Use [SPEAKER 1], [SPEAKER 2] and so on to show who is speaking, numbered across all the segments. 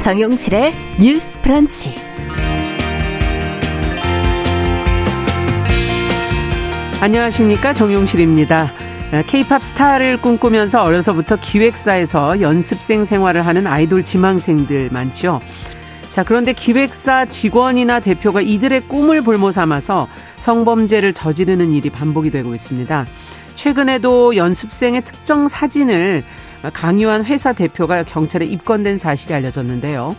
[SPEAKER 1] 정용실의 뉴스 프런치.
[SPEAKER 2] 안녕하십니까. 정용실입니다. 케이팝 스타를 꿈꾸면서 어려서부터 기획사에서 연습생 생활을 하는 아이돌 지망생들 많죠. 자, 그런데 기획사 직원이나 대표가 이들의 꿈을 볼모 삼아서 성범죄를 저지르는 일이 반복이 되고 있습니다. 최근에도 연습생의 특정 사진을 강요한 회사 대표가 경찰에 입건된 사실이 알려졌는데요.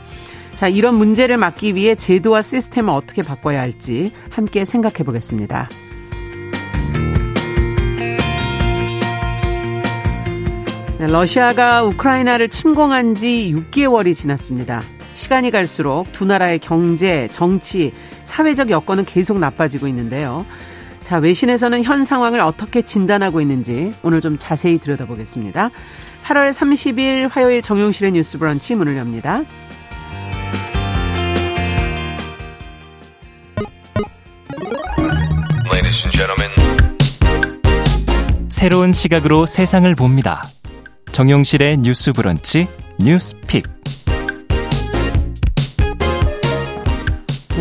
[SPEAKER 2] 자, 이런 문제를 막기 위해 제도와 시스템을 어떻게 바꿔야 할지 함께 생각해 보겠습니다. 네, 러시아가 우크라이나를 침공한 지 6개월이 지났습니다. 시간이 갈수록 두 나라의 경제, 정치, 사회적 여건은 계속 나빠지고 있는데요. 자, 외신에서는 현 상황을 어떻게 진단하고 있는지 오늘 좀 자세히 들여다보겠습니다. 8월 30일 화요일 정용실의 뉴스 브런치 문을 엽니다.
[SPEAKER 3] 새로운 시각으로 세상을 봅니다. 정용실의 뉴스 브런치 뉴스 픽.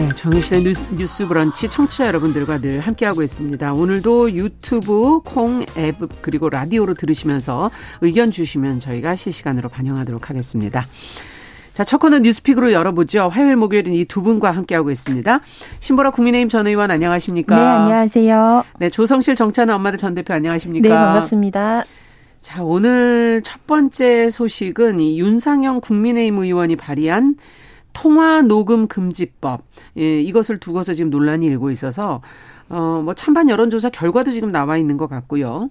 [SPEAKER 2] 네, 정용실의 뉴스, 뉴스 브런치 청취자 여러분들과 늘 함께하고 있습니다. 오늘도 유튜브, 콩 앱, 그리고 라디오로 들으시면서 의견 주시면 저희가 실시간으로 반영하도록 하겠습니다. 자, 첫 코너 뉴스픽으로 열어보죠. 화요일, 목요일은 이 두 분과 함께하고 있습니다. 신보라 국민의힘 전 의원 안녕하십니까?
[SPEAKER 4] 네, 안녕하세요.
[SPEAKER 2] 네, 조성실 정찬의 엄마들 전 대표 안녕하십니까?
[SPEAKER 4] 네, 반갑습니다.
[SPEAKER 2] 자, 오늘 첫 번째 소식은 이 윤상영 국민의힘 의원이 발의한 통화 녹음 금지법. 예, 이것을 두고서 지금 논란이 일고 있어서 어, 뭐 찬반 여론조사 결과도 지금 나와 있는 것 같고요.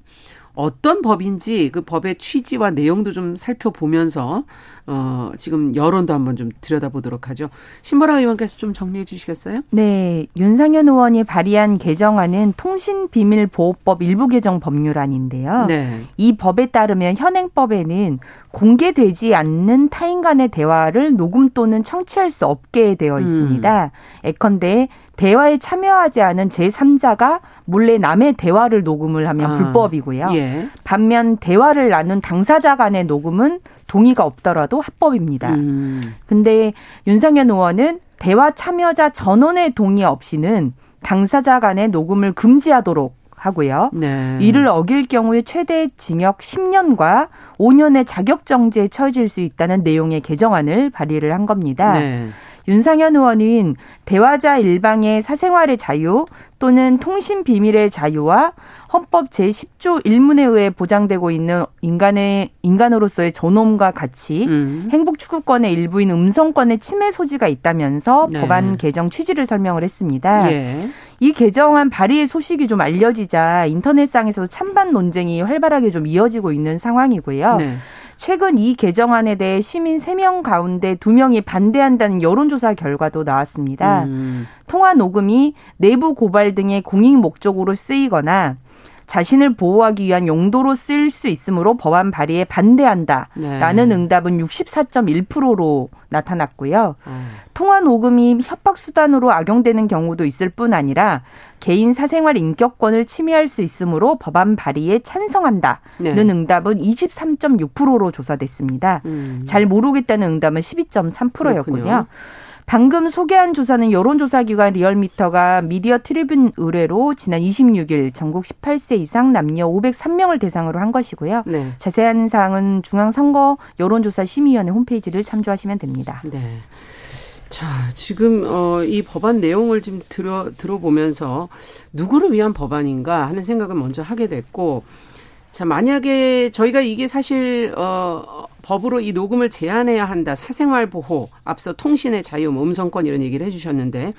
[SPEAKER 2] 어떤 법인지 그 법의 취지와 내용도 좀 살펴보면서 어 지금 여론도 한번 좀 들여다보도록 하죠. 신보라 의원께서 좀 정리해 주시겠어요?
[SPEAKER 4] 네, 윤상현 의원이 발의한 개정안은 통신비밀보호법 일부 개정 법률안인데요. 네. 이 법에 따르면 현행법에는 공개되지 않는 타인 간의 대화를 녹음 또는 청취할 수 없게 되어 있습니다. 음. 예컨대 대화에 참여하지 않은 제3자가 몰래 남의 대화를 녹음을 하면 아, 불법이고요. 예. 반면 대화를 나눈 당사자 간의 녹음은 동의가 없더라도 합법입니다. 음. 근데 윤상현 의원은 대화 참여자 전원의 동의 없이는 당사자 간의 녹음을 금지하도록 하고요. 네. 이를 어길 경우에 최대 징역 10년과 5년의 자격 정지에 처해질 수 있다는 내용의 개정안을 발의를 한 겁니다. 네. 윤상현 의원은 대화자 일방의 사생활의 자유 또는 통신 비밀의 자유와 헌법 제10조 1문에 의해 보장되고 있는 인간의 인간으로서의 존엄과 가치, 음. 행복 추구권의 일부인 음성권의 침해 소지가 있다면서 네. 법안 개정 취지를 설명을 했습니다. 예. 이 개정안 발의의 소식이 좀 알려지자 인터넷상에서도 찬반 논쟁이 활발하게 좀 이어지고 있는 상황이고요. 네. 최근 이 개정안에 대해 시민 3명 가운데 2명이 반대한다는 여론조사 결과도 나왔습니다. 음. 통화 녹음이 내부 고발 등의 공익 목적으로 쓰이거나 자신을 보호하기 위한 용도로 쓸수 있으므로 법안 발의에 반대한다라는 네. 응답은 64.1%로 나타났고요. 음. 통화 녹음이 협박 수단으로 악용되는 경우도 있을 뿐 아니라 개인 사생활 인격권을 침해할 수 있으므로 법안 발의에 찬성한다는 네. 응답은 23.6%로 조사됐습니다. 음. 잘 모르겠다는 응답은 12.3%였군요. 그렇군요. 방금 소개한 조사는 여론조사기관 리얼미터가 미디어 트리뷴 의뢰로 지난 26일 전국 18세 이상 남녀 503명을 대상으로 한 것이고요. 네. 자세한 사항은 중앙선거 여론조사 심의위원회 홈페이지를 참조하시면 됩니다. 네.
[SPEAKER 2] 자, 지금 어, 이 법안 내용을 좀 들어 들어보면서 누구를 위한 법안인가 하는 생각을 먼저 하게 됐고, 자 만약에 저희가 이게 사실 어 법으로 이 녹음을 제한해야 한다. 사생활 보호, 앞서 통신의 자유, 뭐 음성권 이런 얘기를 해 주셨는데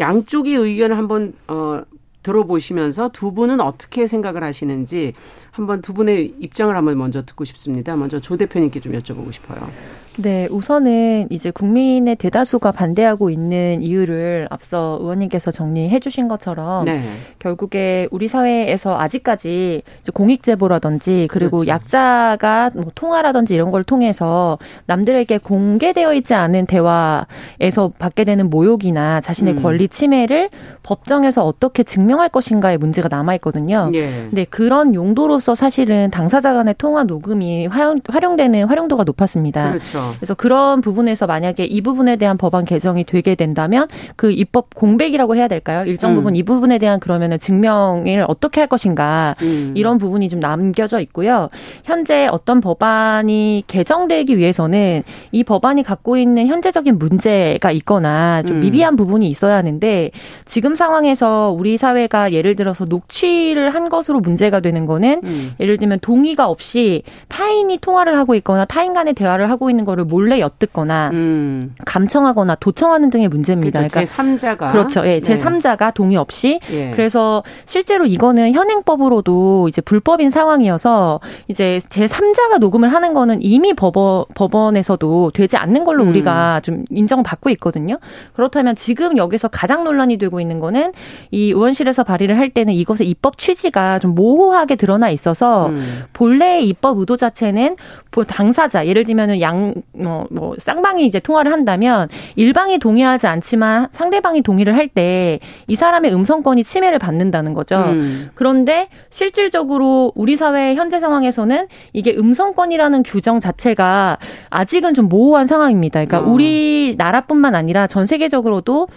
[SPEAKER 2] 양쪽의 의견을 한번 어 들어보시면서 두 분은 어떻게 생각을 하시는지 한번 두 분의 입장을 한번 먼저 듣고 싶습니다. 먼저 조 대표님께 좀 여쭤보고 싶어요.
[SPEAKER 5] 네, 우선은 이제 국민의 대다수가 반대하고 있는 이유를 앞서 의원님께서 정리해 주신 것처럼 네. 결국에 우리 사회에서 아직까지 공익 제보라든지 그리고 그렇죠. 약자가 뭐 통화라든지 이런 걸 통해서 남들에게 공개되어 있지 않은 대화에서 받게 되는 모욕이나 자신의 음. 권리 침해를 법정에서 어떻게 증명할 것인가의 문제가 남아 있거든요. 예. 근데 그런 용도로 법으로서 사실은 당사자 간의 통화 녹음이 활용, 활용되는 활용도가 높았습니다. 그렇죠. 그래서 그런 부분에서 만약에 이 부분에 대한 법안 개정이 되게 된다면 그 입법 공백이라고 해야 될까요? 일정 음. 부분 이 부분에 대한 그러면은 증명을 어떻게 할 것인가 음. 이런 부분이 좀 남겨져 있고요. 현재 어떤 법안이 개정되기 위해서는 이 법안이 갖고 있는 현재적인 문제가 있거나 좀 음. 미비한 부분이 있어야 하는데 지금 상황에서 우리 사회가 예를 들어서 녹취를 한 것으로 문제가 되는 거는 음. 예를 들면 동의가 없이 타인이 통화를 하고 있거나 타인 간의 대화를 하고 있는 거를 몰래 엿듣거나 음. 감청하거나 도청하는 등의 문제입니다.
[SPEAKER 2] 그렇죠. 그러니까 제3자가
[SPEAKER 5] 그렇죠. 예, 제3자가 동의 없이 예. 그래서 실제로 이거는 현행법으로도 이제 불법인 상황이어서 이제 제 3자가 녹음을 하는 거는 이미 법원 법원에서도 되지 않는 걸로 음. 우리가 좀 인정받고 있거든요. 그렇다면 지금 여기서 가장 논란이 되고 있는 거는 이 의원실에서 발의를 할 때는 이것의 입법 취지가 좀 모호하게 드러나 있어서 음. 본래의 입법 의도 자체는 당사자 예를 들면은 양뭐 뭐 쌍방이 이제 통화를 한다면 일방이 동의하지 않지만 상대방이 동의를 할 때 이 사람의 음성권이 침해를 받는다는 거죠. 음. 그런데 실질적으로 우리 사회 현재 상황에서는 이게 음성권이라는 규정 자체가 아직은 좀 모호한 상황입니다. 그러니까 어. 우리 나라뿐만 아니라 전 세계적으로도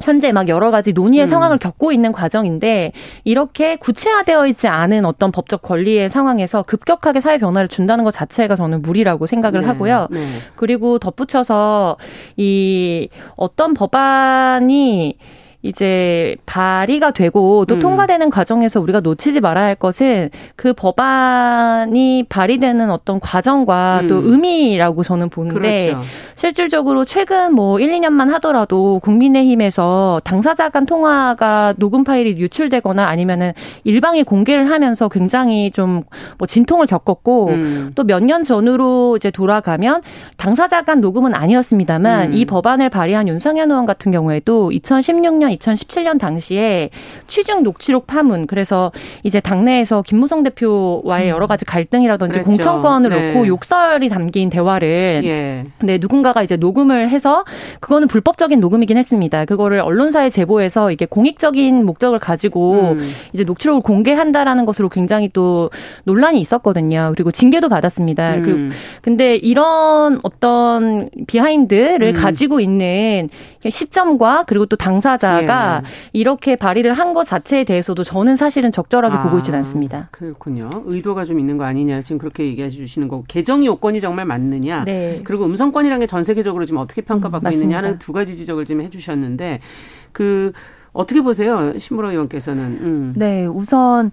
[SPEAKER 5] 현재 막 여러 가지 논의의 음. 상황을 겪고 있는 과정인데 이렇게 구체화되어 있지 않은 어떤 법적 권리의 상황에서 급격하게 사회 변화를 준다는 것 자체가 저는 무리라고 생각을 네. 하고요. 네. 그리고 덧붙여서 이 어떤 법안이 이제 발의가 되고 또 음. 통과되는 과정에서 우리가 놓치지 말아야 할 것은 그 법안이 발의되는 어떤 과정과 음. 또 의미라고 저는 보는데 그렇죠. 실질적으로 최근 뭐 1, 2년만 하더라도 국민의힘에서 당사자 간 통화가 녹음 파일이 유출되거나 아니면은 일방이 공개를 하면서 굉장히 좀 뭐 진통을 겪었고 음. 또몇 년 전으로 이제 돌아가면 당사자 간 녹음은 아니었습니다만 음. 이 법안을 발의한 윤상현 의원 같은 경우에도 2016년 2017년 당시에 취중 녹취록 파문 그래서 이제 당내에서 김무성 대표와의 음. 여러 가지 갈등이라든지 그렇죠. 공천권을 네. 놓고 욕설이 담긴 대화를 예. 네 누군가가 이제 녹음을 해서 그거는 불법적인 녹음이긴 했습니다. 그거를 언론사에 제보해서 이게 공익적인 목적을 가지고 음. 이제 녹취록을 공개한다라는 것으로 굉장히 또 논란이 있었거든요. 그리고 징계도 받았습니다. 음. 그리고 근데 이런 어떤 비하인드를 음. 가지고 있는 시점과 그리고 또 당사자 가 예. 이렇게 발의를 한 것 자체에 대해서도 저는 사실은 적절하게 아, 보고 있지는 않습니다.
[SPEAKER 2] 그렇군요. 의도가 좀 있는 거 아니냐 지금 그렇게 얘기해 주시는 거고 개정 요건이 정말 맞느냐 네. 그리고 음성권이라는 게 전 세계적으로 지금 어떻게 평가받고 음, 있느냐 하는 두 가지 지적을 좀 해주셨는데 그 어떻게 보세요, 신무라 의원께서는? 음.
[SPEAKER 4] 네, 우선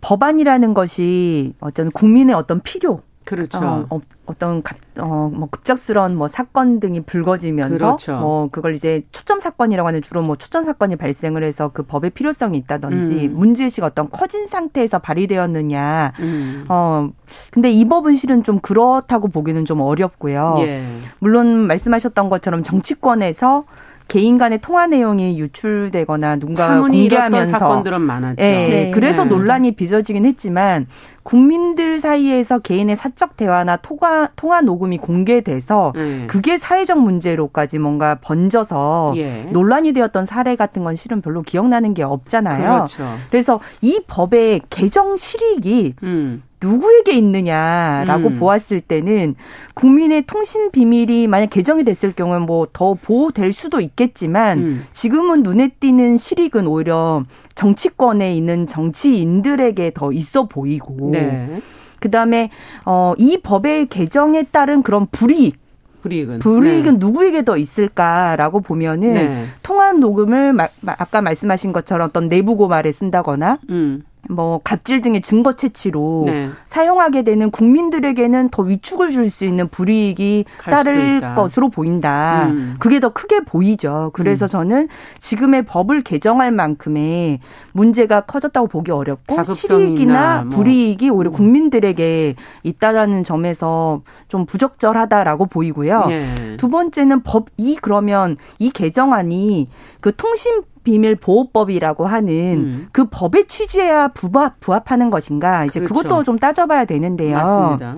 [SPEAKER 4] 법안이라는 것이 어떤 국민의 어떤 필요
[SPEAKER 2] 그렇죠.
[SPEAKER 4] 어, 떤 어, 뭐 급작스러운 뭐 사건 등이 불거지면서 그렇죠. 뭐 그걸 이제 초점 사건이라고 하는 주로 뭐 초점 사건이 발생을 해서 그 법의 필요성이 있다든지 음. 문제의식 어떤 커진 상태에서 발의되었느냐. 음. 어 근데 이 법은 실은 좀 그렇다고 보기는 좀 어렵고요. 예. 물론 말씀하셨던 것처럼 정치권에서 개인 간의 통화 내용이 유출되거나 누군가 공개하면서
[SPEAKER 2] 사건들은 많았죠.
[SPEAKER 4] 예, 네. 그래서 네. 논란이 빚어지긴 했지만 국민들 사이에서 개인의 사적 대화나 통화 통화 녹음이 공개돼서 네. 그게 사회적 문제로까지 뭔가 번져서 예. 논란이 되었던 사례 같은 건 실은 별로 기억나는 게 없잖아요. 그렇죠. 그래서 이 법의 개정 실익이 음. 누구에게 있느냐라고 음. 보았을 때는 국민의 통신 비밀이 만약 개정이 됐을 경우에 뭐더 보호될 수도 있겠지만 음. 지금은 눈에 띄는 실익은 오히려 정치권에 있는 정치인들에게 더 있어 보이고 네. 그다음에 어 이 법의 개정에 따른 그런 불이익 불이익은 불이익은 네. 누구에게 더 있을까라고 보면은 네. 통화 녹음을 마, 아까 말씀하신 것처럼 어떤 내부 고말에 쓴다거나 음. 뭐 갑질 등의 증거 채취로 네. 사용하게 되는 국민들에게는 더 위축을 줄 수 있는 불이익이 따를 것으로 보인다. 음. 그게 더 크게 보이죠. 그래서 음. 저는 지금의 법을 개정할 만큼의 문제가 커졌다고 보기 어렵고 실익이나 뭐. 불이익이 오히려 음. 국민들에게 있다라는 점에서 좀 부적절하다라고 보이고요. 네. 두 번째는 법 이 그러면 이 개정안이 그 통신 비밀 보호법이라고 하는 음. 그 법의 취지에야 부합, 부합하는 것인가 이제 그렇죠. 그것도 좀 따져봐야 되는데요.
[SPEAKER 2] 맞습니다.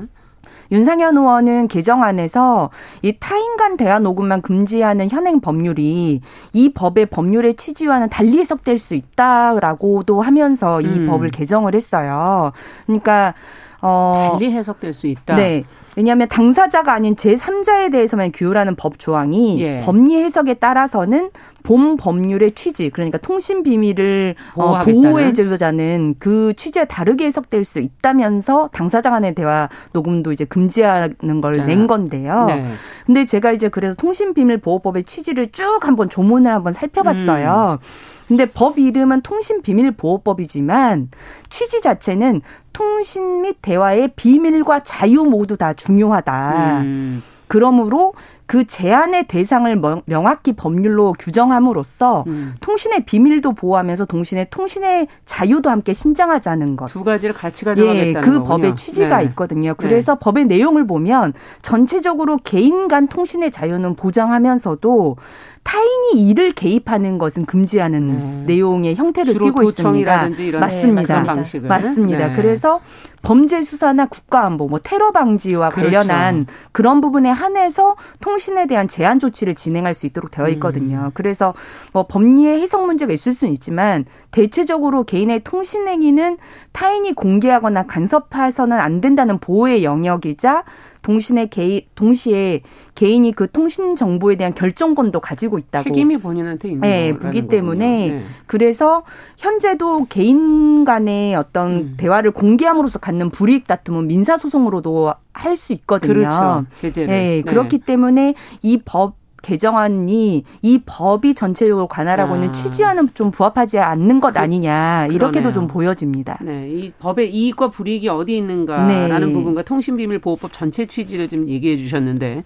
[SPEAKER 4] 윤상현 의원은 개정안에서 이 타인 간 대화 녹음만 금지하는 현행 법률이 이 법의 법률의 취지와는 달리 해석될 수 있다라고도 하면서 이 음. 법을 개정을 했어요. 그러니까
[SPEAKER 2] 어 달리 해석될 수 있다.
[SPEAKER 4] 네. 왜냐하면 당사자가 아닌 제3자에 대해서만 규율하는 법 조항이 예. 법리 해석에 따라서는 본 법률의 취지, 그러니까 통신 비밀을 어, 보호해주자는 그 취지에 다르게 해석될 수 있다면서 당사자 간의 대화 녹음도 이제 금지하는 걸 낸 건데요. 네. 근데 제가 이제 그래서 통신 비밀 보호법의 취지를 쭉 한번 조문을 한번 살펴봤어요. 음. 근데 법 이름은 통신비밀보호법이지만 취지 자체는 통신 및 대화의 비밀과 자유 모두 다 중요하다. 음. 그러므로 그 제한의 대상을 명확히 법률로 규정함으로써 음. 통신의 비밀도 보호하면서 동시에 통신의 자유도 함께 신장하자는 것.
[SPEAKER 2] 두 가지를 같이 가져가겠다는 예,
[SPEAKER 4] 그 거군요. 법의 취지가 네. 있거든요. 그래서 네. 법의 내용을 보면 전체적으로 개인 간 통신의 자유는 보장하면서도 타인이 일을 개입하는 것은 금지하는 네. 내용의 형태를 띠고 있습니다. 맞습니다. 네, 맞습니다. 네. 그래서 범죄 수사나 국가안보, 뭐 테러 방지와 그렇죠. 관련한 그런 부분에 한해서 통신에 대한 제한 조치를 진행할 수 있도록 되어 있거든요. 음. 그래서 뭐 법리의 해석 문제가 있을 수는 있지만 대체적으로 개인의 통신 행위는 타인이 공개하거나 간섭해서는 안 된다는 보호의 영역이자 동시에 개인 동시에 개인이 그 통신 정보에 대한 결정권도 가지고 있다고
[SPEAKER 2] 책임이 본인한테 있는
[SPEAKER 4] 네, 보기 때문에 네. 그래서 현재도 개인 간의 어떤 음. 대화를 공개함으로써 갖는 불이익 다툼은 민사 소송으로도 할 수 있거든요.
[SPEAKER 2] 그렇죠. 제재를.
[SPEAKER 4] 네, 네. 그렇기 때문에 이법 개정안이 이 법이 전체적으로 관할하고는 아. 취지와는 좀 부합하지 않는 것 그, 아니냐 이렇게도 그러네요. 좀 보여집니다.
[SPEAKER 2] 네, 이 법의 이익과 불이익이 어디 있는가라는 네. 부분과 통신비밀보호법 전체 취지를 좀 얘기해 주셨는데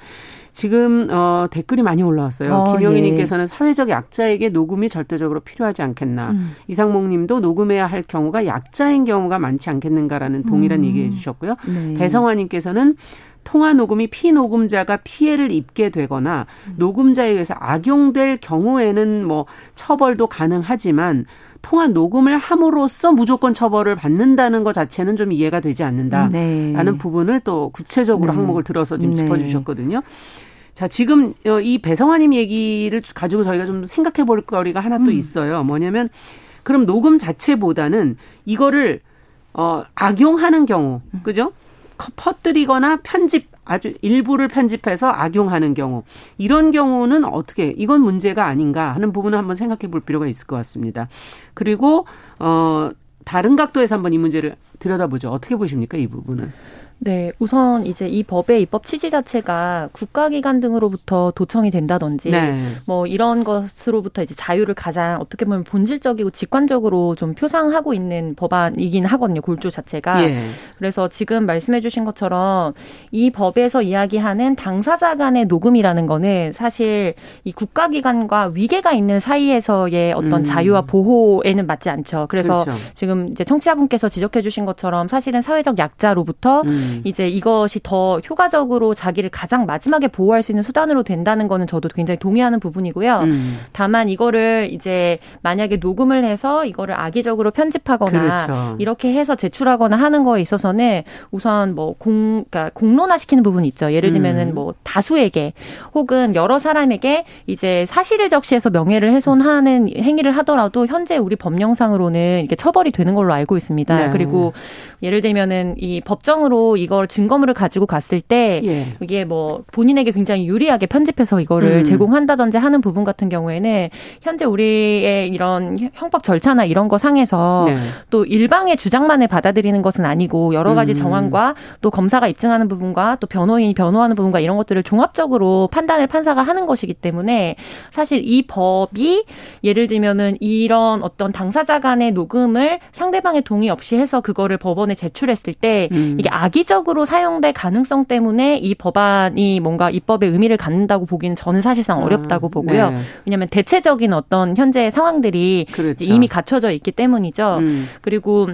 [SPEAKER 2] 지금 어, 댓글이 많이 올라왔어요. 어, 김영희님께서는 네. 사회적 약자에게 녹음이 절대적으로 필요하지 않겠나. 음. 이상목님도 녹음해야 할 경우가 약자인 경우가 많지 않겠는가라는 동일한 음. 얘기해 주셨고요. 네. 배성화님께서는 통화 녹음이 피녹음자가 피해를 입게 되거나 녹음자에 의해서 악용될 경우에는 뭐 처벌도 가능하지만 통화 녹음을 함으로써 무조건 처벌을 받는다는 것 자체는 좀 이해가 되지 않는다라는 네. 부분을 또 구체적으로 네. 항목을 들어서 지금 네. 짚어주셨거든요. 자, 지금 어, 이 배성환님 얘기를 가지고 저희가 좀 생각해 볼 거리가 하나 또 음. 있어요. 뭐냐면 그럼 녹음 자체보다는 이거를 어 악용하는 경우, 음. 그죠? 퍼뜨리거나 편집 아주 일부를 편집해서 악용하는 경우 이런 경우는 어떻게 이건 문제가 아닌가 하는 부분을 한번 생각해 볼 필요가 있을 것 같습니다. 그리고 어 다른 각도에서 한번 이 문제를 들여다보죠. 어떻게 보십니까 이 부분은?
[SPEAKER 5] 네, 우선 이제 이 법의 입법 취지 자체가 국가기관 등으로부터 도청이 된다든지 네. 뭐 이런 것으로부터 이제 자유를 가장 어떻게 보면 본질적이고 직관적으로 좀 표상하고 있는 법안이긴 하거든요. 골조 자체가. 예. 그래서 지금 말씀해 주신 것처럼 이 법에서 이야기하는 당사자 간의 녹음이라는 거는 사실 이 국가기관과 위계가 있는 사이에서의 어떤 음. 자유와 보호에는 맞지 않죠. 그래서 그렇죠. 지금 이제 청취자분께서 지적해 주신 것처럼 사실은 사회적 약자로부터 음. 음. 이제 이것이 더 효과적으로 자기를 가장 마지막에 보호할 수 있는 수단으로 된다는 거는 저도 굉장히 동의하는 부분이고요. 음. 다만 이거를 이제 만약에 녹음을 해서 이거를 악의적으로 편집하거나 그렇죠. 이렇게 해서 제출하거나 하는 거에 있어서는 우선 뭐 공, 그러니까 공론화시키는 부분이 있죠. 예를 들면은 음. 뭐 다수에게 혹은 여러 사람에게 이제 사실을 적시해서 명예를 훼손하는 행위를 하더라도 현재 우리 법령상으로는 이게 처벌이 되는 걸로 알고 있습니다. 네. 그리고 예를 들면은 이 법정으로 이걸 증거물을 가지고 갔을 때 예. 이게 뭐 본인에게 굉장히 유리하게 편집해서 이거를 음. 제공한다든지 하는 부분 같은 경우에는 현재 우리의 이런 형법 절차나 이런 거 상에서 네. 또 일방의 주장만을 받아들이는 것은 아니고 여러 가지 음. 정황과 또 검사가 입증하는 부분과 또 변호인이 변호하는 부분과 이런 것들을 종합적으로 판단을 판사가 하는 것이기 때문에 사실 이 법이 예를 들면은 이런 어떤 당사자 간의 녹음을 상대방의 동의 없이 해서 그거를 법원 법원에 제출했을 때 음. 이게 악의적으로 사용될 가능성 때문에 이 법안이 뭔가 입법의 의미를 갖는다고 보기는 저는 사실상 아, 어렵다고 보고요. 네. 왜냐하면 대체적인 어떤 현재 상황들이 그렇죠. 이미 갖춰져 있기 때문이죠. 음. 그리고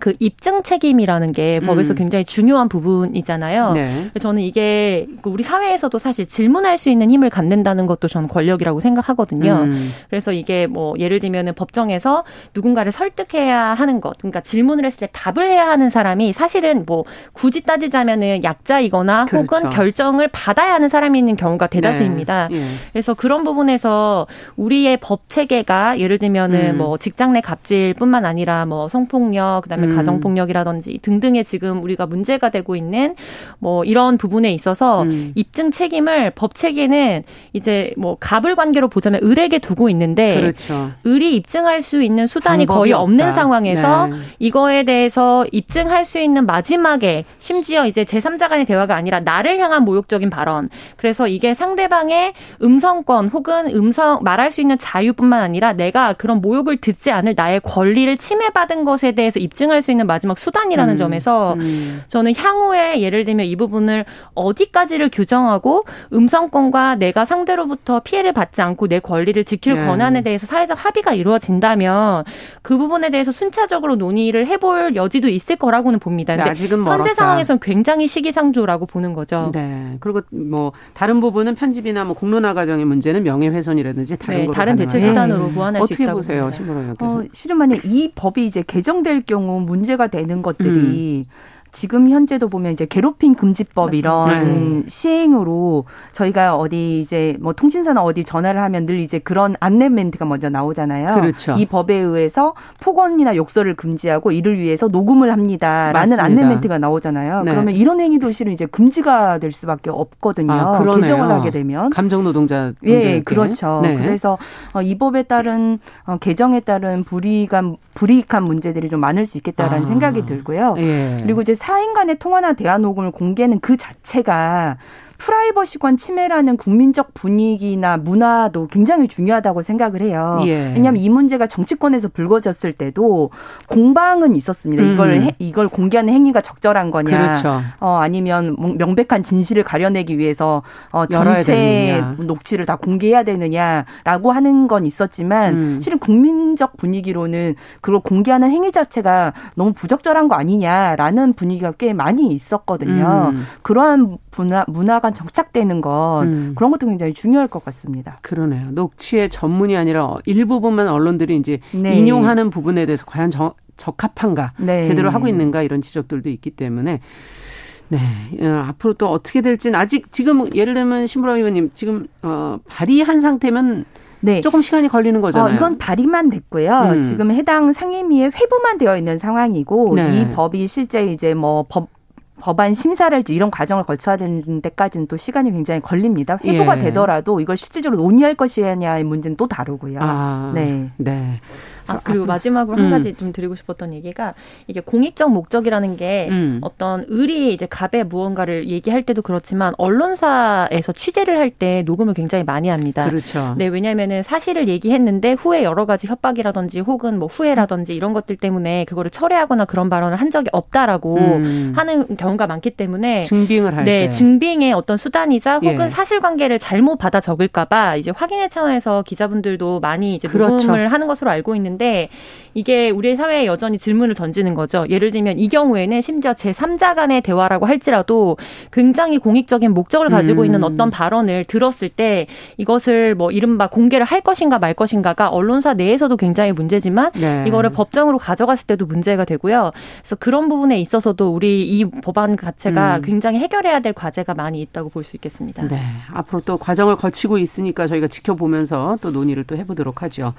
[SPEAKER 5] 그 입증 책임이라는 게 음. 법에서 굉장히 중요한 부분이잖아요. 네. 저는 이게 그 우리 사회에서도 사실 질문할 수 있는 힘을 갖는다는 것도 저는 권력이라고 생각하거든요. 음. 그래서 이게 뭐 예를 들면은 법정에서 누군가를 설득해야 하는 것, 그러니까 질문을 했을 때 답을 해야 하는 사람이 사실은 뭐 굳이 따지자면은 약자이거나 그렇죠. 혹은 결정을 받아야 하는 사람이 있는 경우가 대다수입니다. 네. 예. 그래서 그런 부분에서 우리의 법 체계가 예를 들면은 음. 뭐 직장 내 갑질뿐만 아니라 뭐 성폭력 그다음에 음. 가정 폭력이라든지 등등의 지금 우리가 문제가 되고 있는 뭐 이런 부분에 있어서 음. 입증 책임을 법 체계는 이제 뭐 갑을 관계로 보자면 을에게 두고 있는데 그렇죠. 을이 입증할 수 있는 수단이 거의 없는 상황에서 네. 이거에 대해서 입증할 수 있는 마지막에 심지어 이제 제3자 간의 대화가 아니라 나를 향한 모욕적인 발언. 그래서 이게 상대방의 음성권 혹은 음성 말할 수 있는 자유뿐만 아니라 내가 그런 모욕을 듣지 않을 나의 권리를 침해받은 것에 대해서 입증할 실현할 수 있는 마지막 수단이라는 음. 점에서 음. 저는 향후에 예를 들면 이 부분을 어디까지를 규정하고 음성권과 내가 상대로부터 피해를 받지 않고 내 권리를 지킬 네. 권한에 대해서 사회적 합의가 이루어진다면 그 부분에 대해서 순차적으로 논의를 해볼 여지도 있을 거라고는 봅니다. 근데 아직은 현재 상황에서는 굉장히 시기상조라고 보는 거죠.
[SPEAKER 2] 네. 그리고 뭐 다른 부분은 편집이나 뭐 공론화 과정의 문제는 명예훼손이라든지 다른
[SPEAKER 5] 네, 다른 대체 수단으로 보완할 수 있다고
[SPEAKER 2] 보세요, 신보라
[SPEAKER 4] 어, 실은 만약 이 법이 이제 개정될 경우 문제가 되는 것들이 음. 지금 현재도 보면 이제 괴롭힘 금지법 맞습니다. 이런 네. 시행으로 저희가 어디 이제 뭐 통신사나 어디 전화를 하면 늘 이제 그런 안내 멘트가 먼저 나오잖아요. 그렇죠. 이 법에 의해서 폭언이나 욕설을 금지하고 이를 위해서 녹음을 합니다라는 안내 멘트가 나오잖아요. 네. 그러면 이런 행위도 실은 이제 금지가 될 수밖에 없거든요. 아, 개정을 하게 되면
[SPEAKER 2] 감정 노동자
[SPEAKER 4] 예, 그렇죠. 네. 그래서 어, 이 법에 따른 어, 개정에 따른 불이익한 불이익한 문제들이 좀 많을 수 있겠다라는 아. 생각이 들고요. 예. 그리고 이제 사인 간의 통화나 대화 녹음을 공개는 그 자체가 프라이버시권 침해라는 국민적 분위기나 문화도 굉장히 중요하다고 생각을 해요. 예. 왜냐하면 이 문제가 정치권에서 불거졌을 때도 공방은 있었습니다. 음. 이걸 해, 이걸 공개하는 행위가 적절한 거냐, 그렇죠. 어, 아니면 명백한 진실을 가려내기 위해서 어, 전체 녹취를 다 공개해야 되느냐라고 하는 건 있었지만 음. 실은 국민적 분위기로는 그걸 공개하는 행위 자체가 너무 부적절한 거 아니냐라는 분위기가 꽤 많이 있었거든요. 음. 그러한 문화 문화가 정착되는 것 음. 그런 것도 굉장히 중요할 것 같습니다.
[SPEAKER 2] 그러네요. 녹취의 전문이 아니라 일부분만 언론들이 이제 네. 인용하는 부분에 대해서 과연 적, 적합한가, 네. 제대로 하고 있는가 이런 지적들도 있기 때문에 네. 어, 앞으로 또 어떻게 될지는 아직 지금 예를 들면 신부라 의원님 지금 어 발의한 상태면 네. 조금 시간이 걸리는 거잖아요.
[SPEAKER 4] 어, 이건 발의만 됐고요. 음. 지금 해당 상임위에 회부만 되어 있는 상황이고 네. 이 법이 실제 이제 뭐 법 법안 심사를 이런 과정을 거쳐야 되는 데까지는 또 시간이 굉장히 걸립니다. 회부가 예. 되더라도 이걸 실질적으로 논의할 것이냐의 문제는 또 다르고요. 아,
[SPEAKER 2] 네. 네.
[SPEAKER 5] 아, 그리고 마지막으로 음. 한 가지 좀 드리고 싶었던 얘기가 이게 공익적 목적이라는 게 음. 어떤 을이 이제 갑의 무언가를 얘기할 때도 그렇지만 언론사에서 취재를 할 때 녹음을 굉장히 많이 합니다. 그렇죠. 네, 왜냐면은 사실을 얘기했는데 후에 여러 가지 협박이라든지 혹은 뭐 후회라든지 이런 것들 때문에 그거를 철회하거나 그런 발언을 한 적이 없다라고 음. 하는 경우가 많기 때문에
[SPEAKER 2] 증빙을 할
[SPEAKER 5] 네, 때. 증빙의 어떤 수단이자 혹은 예. 사실관계를 잘못 받아 적을까봐 이제 확인의 차원에서 기자분들도 많이 이제 그렇죠. 녹음을 하는 것으로 알고 있는. 있는데 이게 우리 사회에 여전히 질문을 던지는 거죠. 예를 들면 이 경우에는 심지어 제3자 간의 대화라고 할지라도 굉장히 공익적인 목적을 가지고 음. 있는 어떤 발언을 들었을 때 이것을 뭐 이른바 공개를 할 것인가 말 것인가가 언론사 내에서도 굉장히 문제지만 네. 이거를 법정으로 가져갔을 때도 문제가 되고요. 그래서 그런 부분에 있어서도 우리 이 법안 자체가 음. 굉장히 해결해야 될 과제가 많이 있다고 볼 수 있겠습니다.
[SPEAKER 2] 네. 앞으로 또 과정을 거치고 있으니까 저희가 지켜보면서 또 논의를 또 해보도록 하죠.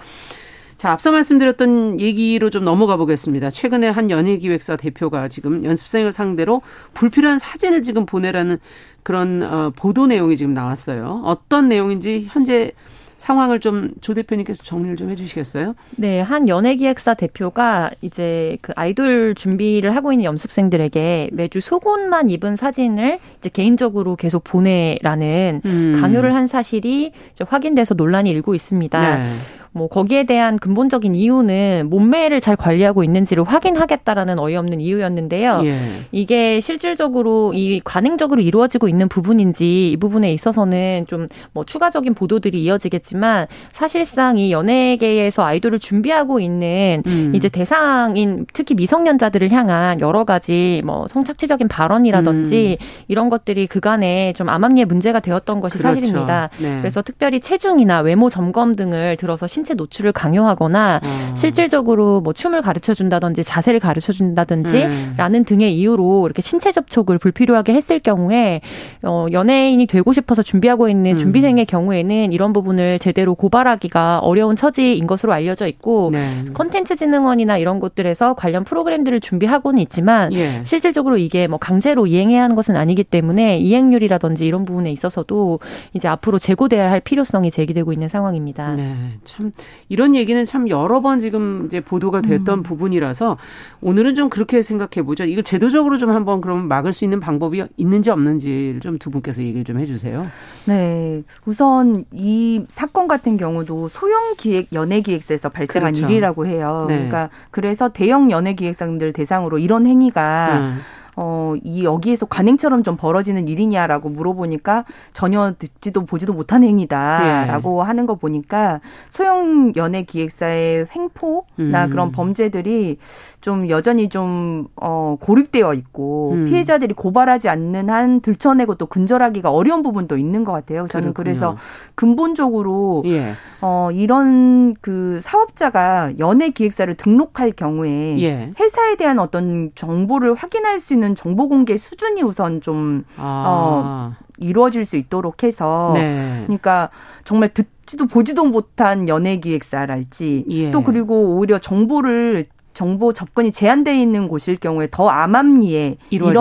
[SPEAKER 2] 자, 앞서 말씀드렸던 얘기로 좀 넘어가 보겠습니다. 최근에 한 연예기획사 대표가 지금 연습생을 상대로 불필요한 사진을 지금 보내라는 그런 어, 보도 내용이 지금 나왔어요. 어떤 내용인지 현재 상황을 좀 조 대표님께서 정리를 좀 해주시겠어요?
[SPEAKER 5] 네, 한 연예기획사 대표가 이제 그 아이돌 준비를 하고 있는 연습생들에게 매주 속옷만 입은 사진을 이제 개인적으로 계속 보내라는 음. 강요를 한 사실이 확인돼서 논란이 일고 있습니다. 네. 뭐 거기에 대한 근본적인 이유는 몸매를 잘 관리하고 있는지를 확인하겠다라는 어이없는 이유였는데요. 예. 이게 실질적으로 이 관행적으로 이루어지고 있는 부분인지 이 부분에 있어서는 좀 뭐 추가적인 보도들이 이어지겠지만 사실상 이 연예계에서 아이돌을 준비하고 있는 음. 이제 대상인 특히 미성년자들을 향한 여러 가지 뭐 성착취적인 발언이라든지 음. 이런 것들이 그간에 좀 암암리에 문제가 되었던 것이 그렇죠. 사실입니다. 네. 그래서 특별히 체중이나 외모 점검 등을 들어서 신체 노출을 강요하거나 어. 실질적으로 뭐 춤을 가르쳐 준다든지 자세를 가르쳐 준다든지 음. 라는 등의 이유로 이렇게 신체 접촉을 불필요하게 했을 경우에 어 연예인이 되고 싶어서 준비하고 있는 음. 준비생의 경우에는 이런 부분을 제대로 고발하기가 어려운 처지인 것으로 알려져 있고 네. 컨텐츠 진흥원이나 이런 곳들에서 관련 프로그램들을 준비하고는 있지만 예. 실질적으로 이게 뭐 강제로 이행해야 하는 것은 아니기 때문에 이행률이라든지 이런 부분에 있어서도 이제 앞으로 재고돼야 할 필요성이 제기되고 있는 상황입니다.
[SPEAKER 2] 네, 참 이런 얘기는 참 여러 번 지금 이제 보도가 됐던 음. 부분이라서 오늘은 좀 그렇게 생각해 보죠. 이걸 제도적으로 좀 한번 그럼 막을 수 있는 방법이 있는지 없는지 좀두 분께서 얘기를 좀 해주세요.
[SPEAKER 4] 네, 우선 이 사건 같은 경우도 소형 기획 연예 기획사에서 발생한 그렇죠. 일이라고 해요. 네. 그러니까 그래서 대형 연예 기획사들 대상으로 이런 행위가 음. 어, 이 여기에서 관행처럼 좀 벌어지는 일이냐라고 물어보니까 전혀 듣지도 보지도 못한 행위다라고 예. 하는 거 보니까 소형 연예 기획사의 횡포나 음. 그런 범죄들이 좀 여전히 좀 어, 고립되어 있고 음. 피해자들이 고발하지 않는 한 들춰내고 또 근절하기가 어려운 부분도 있는 것 같아요. 저는 그렇군요. 그래서 근본적으로 예. 어, 이런 그 사업자가 연예 기획사를 등록할 경우에 예. 회사에 대한 어떤 정보를 확인할 수 있는 정보 공개 수준이 우선 좀 아. 어, 이루어질 수 있도록 해서 네. 그러니까 정말 듣지도 보지도 못한 연예 기획사랄지 예. 또 그리고 오히려 정보를 정보 접근이 제한되어 있는 곳일 경우에 더 암암리에 이런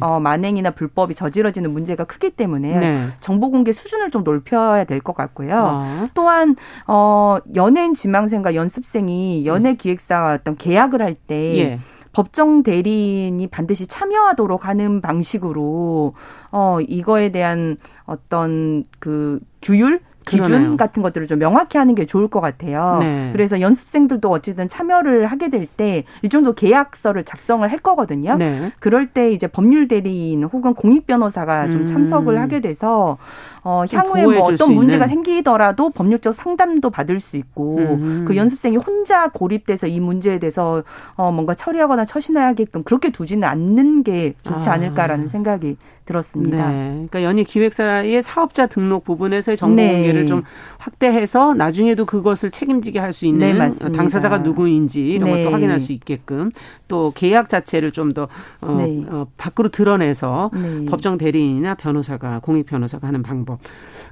[SPEAKER 4] 어, 만행이나 불법이 저지러지는 문제가 크기 때문에 네. 정보 공개 수준을 좀 높여야 될 것 같고요. 어. 또한 어, 연예인 지망생과 연습생이 연예 기획사와 어떤 계약을 할때 예. 법정 대리인이 반드시 참여하도록 하는 방식으로 어 이거에 대한 어떤 그 규율 기준 그러네요. 같은 것들을 좀 명확히 하는 게 좋을 것 같아요. 네. 그래서 연습생들도 어쨌든 참여를 하게 될 때 일정도 계약서를 작성을 할 거거든요. 네. 그럴 때 이제 법률 대리인 혹은 공익 변호사가 좀 음. 참석을 하게 돼서 어, 향후에 뭐 어떤 문제가 생기더라도 법률적 상담도 받을 수 있고 음. 그 연습생이 혼자 고립돼서 이 문제에 대해서 어, 뭔가 처리하거나 처신해야게끔 그렇게 두지는 않는 게 좋지 아. 않을까라는 생각이 들었습니다.
[SPEAKER 2] 네. 그러니까 연예 기획사의 사업자 등록 부분에서의 정보 네. 공개를 좀 확대해서 나중에도 그것을 책임지게 할 수 있는 네, 당사자가 누구인지 이런 네. 것도 확인할 수 있게끔 또 계약 자체를 좀더 어, 네. 어, 밖으로 드러내서 네. 법정 대리인이나 변호사가 공익 변호사가 하는 방법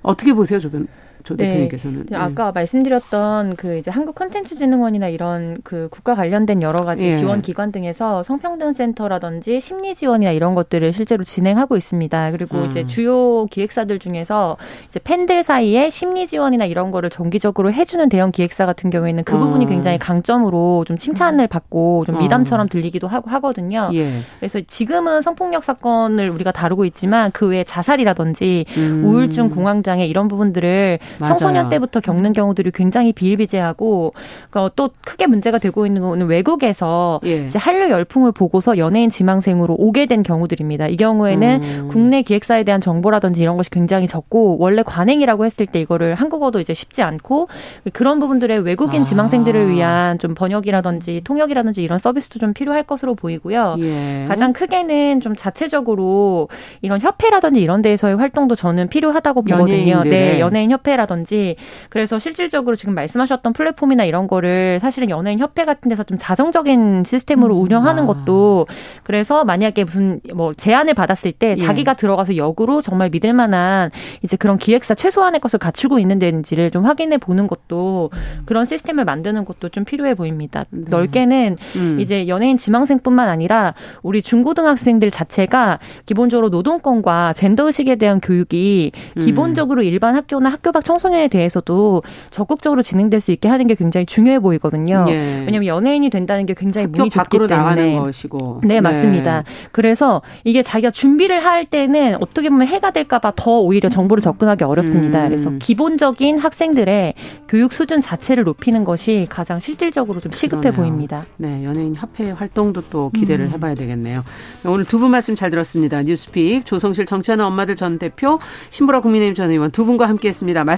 [SPEAKER 2] 어떻게 보세요, 조변? 조 네. 대표님께서는.
[SPEAKER 5] 네. 아까 말씀드렸던 그 이제 한국 콘텐츠진흥원이나 이런 그 국가 관련된 여러 가지 예. 지원 기관 등에서 성평등 센터라든지 심리 지원이나 이런 것들을 실제로 진행하고 있습니다. 그리고 음. 이제 주요 기획사들 중에서 이제 팬들 사이에 심리 지원이나 이런 거를 정기적으로 해주는 대형 기획사 같은 경우에는 그 음. 부분이 굉장히 강점으로 좀 칭찬을 음. 받고 좀 미담처럼 들리기도 하고 하거든요. 예. 그래서 지금은 성폭력 사건을 우리가 다루고 있지만 그 외에 자살이라든지 음. 우울증, 공황장애 이런 부분들을 맞아요. 청소년 때부터 겪는 경우들이 굉장히 비일비재하고 그러니까 또 크게 문제가 되고 있는 거는 외국에서 예. 이제 한류 열풍을 보고서 연예인 지망생으로 오게 된 경우들입니다. 이 경우에는 음. 국내 기획사에 대한 정보라든지 이런 것이 굉장히 적고 원래 관행이라고 했을 때 이거를 한국어도 이제 쉽지 않고 그런 부분들의 외국인 아. 지망생들을 위한 좀 번역이라든지 통역이라든지 이런 서비스도 좀 필요할 것으로 보이고요. 예. 가장 크게는 좀 자체적으로 이런 협회라든지 이런 데에서의 활동도 저는 필요하다고 보거든요. 연예인들. 네, 연예인 협회 협회라든지 그래서 실질적으로 지금 말씀하셨던 플랫폼이나 이런 거를 사실은 연예인 협회 같은 데서 좀 자정적인 시스템으로 음. 운영하는 아. 것도 그래서 만약에 무슨 뭐 제안을 받았을 때 예. 자기가 들어가서 역으로 정말 믿을 만한 이제 그런 기획사 최소한의 것을 갖추고 있는 데인지를 좀 확인해 보는 것도 그런 시스템을 만드는 것도 좀 필요해 보입니다. 네. 넓게는 음. 이제 연예인 지망생뿐만 아니라 우리 중고등학생들 자체가 기본적으로 노동권과 젠더 의식에 대한 교육이 음. 기본적으로 일반 학교나 학교 밖 청소년에 대해서도 적극적으로 진행될 수 있게 하는 게 굉장히 중요해 보이거든요. 예. 왜냐하면 연예인이 된다는 게 굉장히 문이 좁기 때문에.
[SPEAKER 2] 것이고.
[SPEAKER 5] 네, 맞습니다. 네. 그래서 이게 자기가 준비를 할 때는 어떻게 보면 해가 될까봐 더 오히려 정보를 접근하기 어렵습니다. 음. 그래서 기본적인 학생들의 교육 수준 자체를 높이는 것이 가장 실질적으로 좀 시급해 그러네요. 보입니다.
[SPEAKER 2] 네, 연예인 협회 활동도 또 기대를 음. 해봐야 되겠네요. 오늘 두 분 말씀 잘 들었습니다. 뉴스픽 조성실 정치하는 엄마들 전 대표 신보라 국민의힘 전 의원 두 분과 함께했습니다. 말씀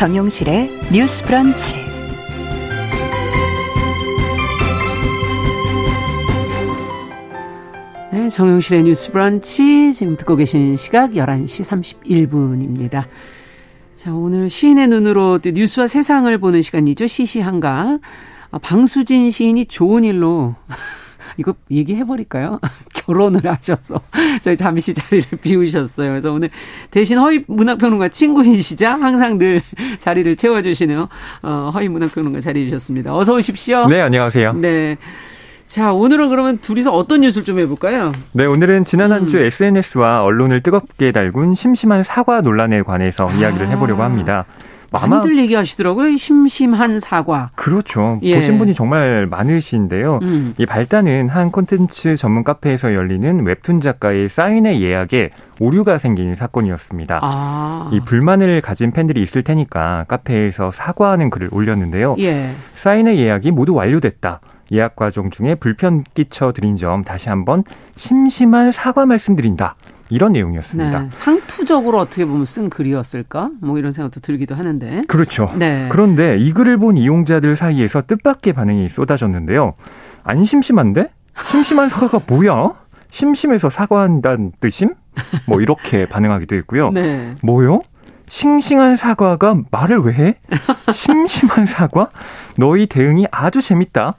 [SPEAKER 1] 정용실의 뉴스 브런치.
[SPEAKER 2] 네, 정용실의 뉴스 브런치. 지금 듣고 계신 시각 11시 31분입니다. 자, 오늘 시인의 눈으로 뉴스와 세상을 보는 시간이죠. 시시한가. 아, 방수진 시인이 좋은 일로 이거 얘기해버릴까요? 결혼을 하셔서 저희 잠시 자리를 비우셨어요. 그래서 오늘 대신 허위 문학평론가 친구이시자 항상 늘 자리를 채워주시는 어, 허위 문학평론가 자리해 주셨습니다. 어서 오십시오.
[SPEAKER 6] 네, 안녕하세요.
[SPEAKER 2] 네. 자, 오늘은 그러면 둘이서 어떤 뉴스를 좀 해볼까요?
[SPEAKER 6] 네, 오늘은 지난 한주 음. SNS와 언론을 뜨겁게 달군 심심한 사과 논란에 관해서 아. 이야기를 해보려고 합니다.
[SPEAKER 2] 많이들 얘기하시더라고요. 심심한 사과.
[SPEAKER 6] 그렇죠. 예. 보신 분이 정말 많으신데요. 음. 이 발단은 한 콘텐츠 전문 카페에서 열리는 웹툰 작가의 사인회 예약에 오류가 생긴 사건이었습니다. 아. 이 불만을 가진 팬들이 있을 테니까 카페에서 사과하는 글을 올렸는데요. 예. 사인회 예약이 모두 완료됐다. 예약 과정 중에 불편 끼쳐 드린 점 다시 한번 심심한 사과 말씀드린다. 이런 내용이었습니다. 네,
[SPEAKER 2] 상투적으로 어떻게 보면 쓴 글이었을까? 뭐 이런 생각도 들기도 하는데.
[SPEAKER 6] 그렇죠. 네. 그런데 이 글을 본 이용자들 사이에서 뜻밖의 반응이 쏟아졌는데요. 안 심심한데? 심심한 사과가 뭐야? 심심해서 사과한다는 뜻임? 뭐 이렇게 반응하기도 했고요. 네. 뭐요? 싱싱한 사과가 말을 왜 해? 심심한 사과? 너희 대응이 아주 재밌다.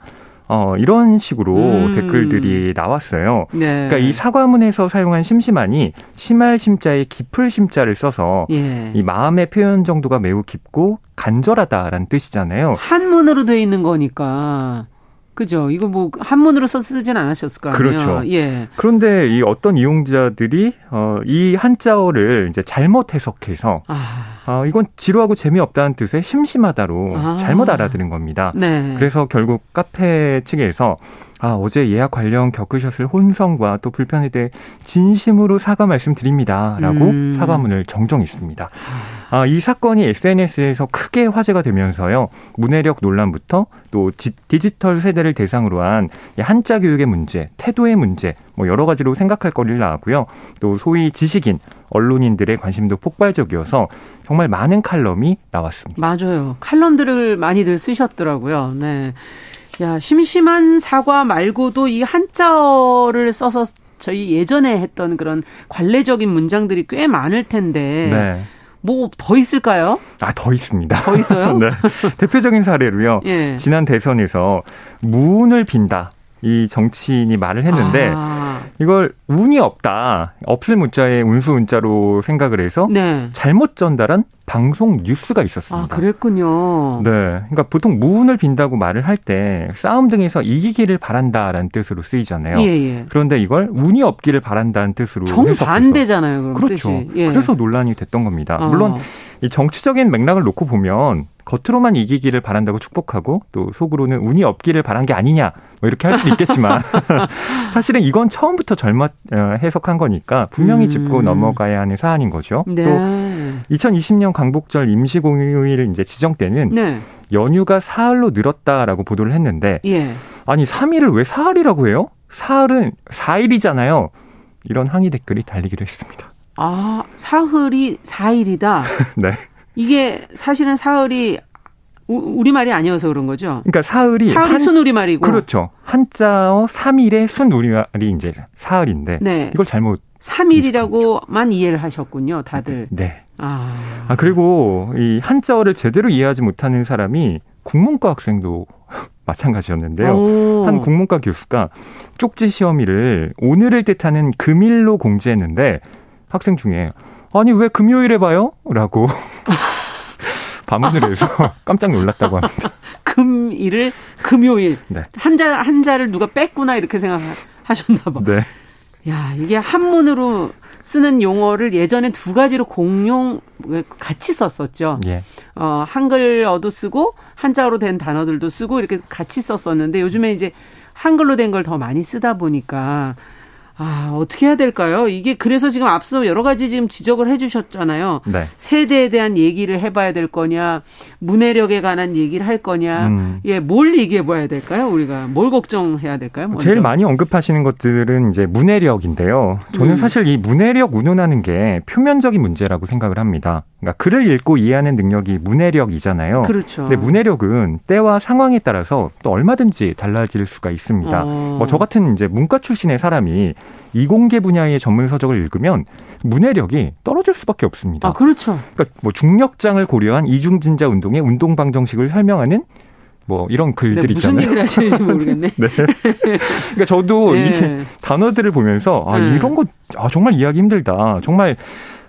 [SPEAKER 6] 어, 이런 식으로 음. 댓글들이 나왔어요. 네. 그러니까 이 사과문에서 사용한 심심하니 심할 심자에 깊을 심자를 써서 예. 이 마음의 표현 정도가 매우 깊고 간절하다라는 뜻이잖아요.
[SPEAKER 2] 한문으로 돼 있는 거니까 그죠. 이거 뭐 한문으로 써 쓰진 않으셨을 거 아니에요.
[SPEAKER 6] 그렇죠. 예. 그런데 이 어떤 이용자들이 어, 이 한자어를 이제 잘못 해석해서 아. 어, 이건 지루하고 재미없다는 뜻의 심심하다로 아. 잘못 알아들은 겁니다. 네. 그래서 결국 카페 측에서 아, 어제 예약 관련 겪으셨을 혼성과 또 불편에 대해 진심으로 사과 말씀드립니다. 라고 음. 사과문을 정정했습니다. 아, 이 사건이 SNS에서 크게 화제가 되면서요. 문해력 논란부터 또 디지털 세대를 대상으로 한 한자 교육의 문제, 태도의 문제, 뭐 여러 가지로 생각할 거리를 나왔고요. 또 소위 지식인, 언론인들의 관심도 폭발적이어서 정말 많은 칼럼이 나왔습니다.
[SPEAKER 2] 맞아요. 칼럼들을 많이들 쓰셨더라고요. 네. 야, 심심한 사과 말고도 이 한자어를 써서 저희 예전에 했던 그런 관례적인 문장들이 꽤 많을 텐데. 네. 뭐 더 있을까요?
[SPEAKER 6] 아, 더 있습니다.
[SPEAKER 2] 더 있어요?
[SPEAKER 6] 네. 대표적인 사례로요. 예. 지난 대선에서 무운을 빈다. 이 정치인이 말을 했는데 아. 이걸 운이 없다. 없을 문자에 운수 운자로 생각을 해서 네. 잘못 전달한 방송 뉴스가 있었습니다.
[SPEAKER 2] 아, 그랬군요.
[SPEAKER 6] 네. 그러니까 보통 무운을 빈다고 말을 할 때 싸움 등에서 이기기를 바란다라는 뜻으로 쓰이잖아요. 예, 예. 그런데 이걸 운이 없기를 바란다는 뜻으로
[SPEAKER 2] 정반대잖아요.
[SPEAKER 6] 그렇죠. 예. 그래서 논란이 됐던 겁니다. 어. 물론 이 정치적인 맥락을 놓고 보면 겉으로만 이기기를 바란다고 축복하고 또 속으로는 운이 없기를 바란 게 아니냐 뭐 이렇게 할 수도 있겠지만 사실은 이건 처음부터 잘못 어, 해석한 거니까 분명히 짚고 음. 넘어가야 하는 사안인 거죠. 네. 또 네. 2020년 광복절 임시공휴일 이제 지정 때는 네. 연휴가 사흘로 늘었다라고 보도를 했는데 예. 아니 3일을 왜 사흘이라고 해요? 사흘은 4일이잖아요. 이런 항의 댓글이 달리기로 했습니다.
[SPEAKER 2] 아, 사흘이 4일이다.
[SPEAKER 6] 네.
[SPEAKER 2] 이게 사실은 사흘이 우리말이 아니어서 그런 거죠.
[SPEAKER 6] 그러니까 사흘이
[SPEAKER 2] 사흘이 순우리말이고
[SPEAKER 6] 그렇죠. 한자어 3일의 순우리말이 이제 사흘인데 네. 이걸 잘못
[SPEAKER 2] 3일이라고만 이해를 하셨군요, 다들.
[SPEAKER 6] 네. 아. 아 그리고 이 한자어를 제대로 이해하지 못하는 사람이 국문과 학생도 마찬가지였는데요. 오. 한 국문과 교수가 쪽지 시험일을 오늘을 뜻하는 금일로 공지했는데 학생 중에 아니 왜 금요일에 봐요? 라고 반문을 해서 깜짝 놀랐다고 합니다.
[SPEAKER 2] 금일을 금요일 네. 한자 한자를 누가 뺐구나 이렇게 생각하셨나 봐. 네. 야 이게 한문으로 쓰는 용어를 예전에 두 가지로 공용 같이 썼었죠. 예. 어, 한글어도 쓰고 한자어로 된 단어들도 쓰고 이렇게 같이 썼었는데 요즘에 이제 한글로 된 걸 더 많이 쓰다 보니까 아, 어떻게 해야 될까요? 이게 그래서 지금 앞서 여러 가지 지금 지적을 해 주셨잖아요. 네. 세대에 대한 얘기를 해 봐야 될 거냐, 문해력에 관한 얘기를 할 거냐, 음. 예, 뭘 얘기해 봐야 될까요? 우리가 뭘 걱정해야 될까요?
[SPEAKER 6] 먼저? 제일 많이 언급하시는 것들은 이제 문해력인데요. 저는 음. 사실 이 문해력 운운하는 게 표면적인 문제라고 생각을 합니다. 그러니까 글을 읽고 이해하는 능력이 문해력이잖아요.
[SPEAKER 2] 그렇죠.
[SPEAKER 6] 근데 문해력은 때와 상황에 따라서 또 얼마든지 달라질 수가 있습니다. 어. 뭐저 같은 이제 문과 출신의 사람이 이공계 분야의 전문 서적을 읽으면 문해력이 떨어질 수밖에 없습니다.
[SPEAKER 2] 아, 그렇죠.
[SPEAKER 6] 그러니까 뭐 중력장을 고려한 이중진자 운동의 운동 방정식을 설명하는 뭐 이런 글들이 네,
[SPEAKER 2] 무슨
[SPEAKER 6] 있잖아요.
[SPEAKER 2] 얘기를 하시는지 모르겠네. 네.
[SPEAKER 6] 그러니까 저도 네. 이 단어들을 보면서 아 네. 이런 거 아, 정말 이해하기 힘들다. 정말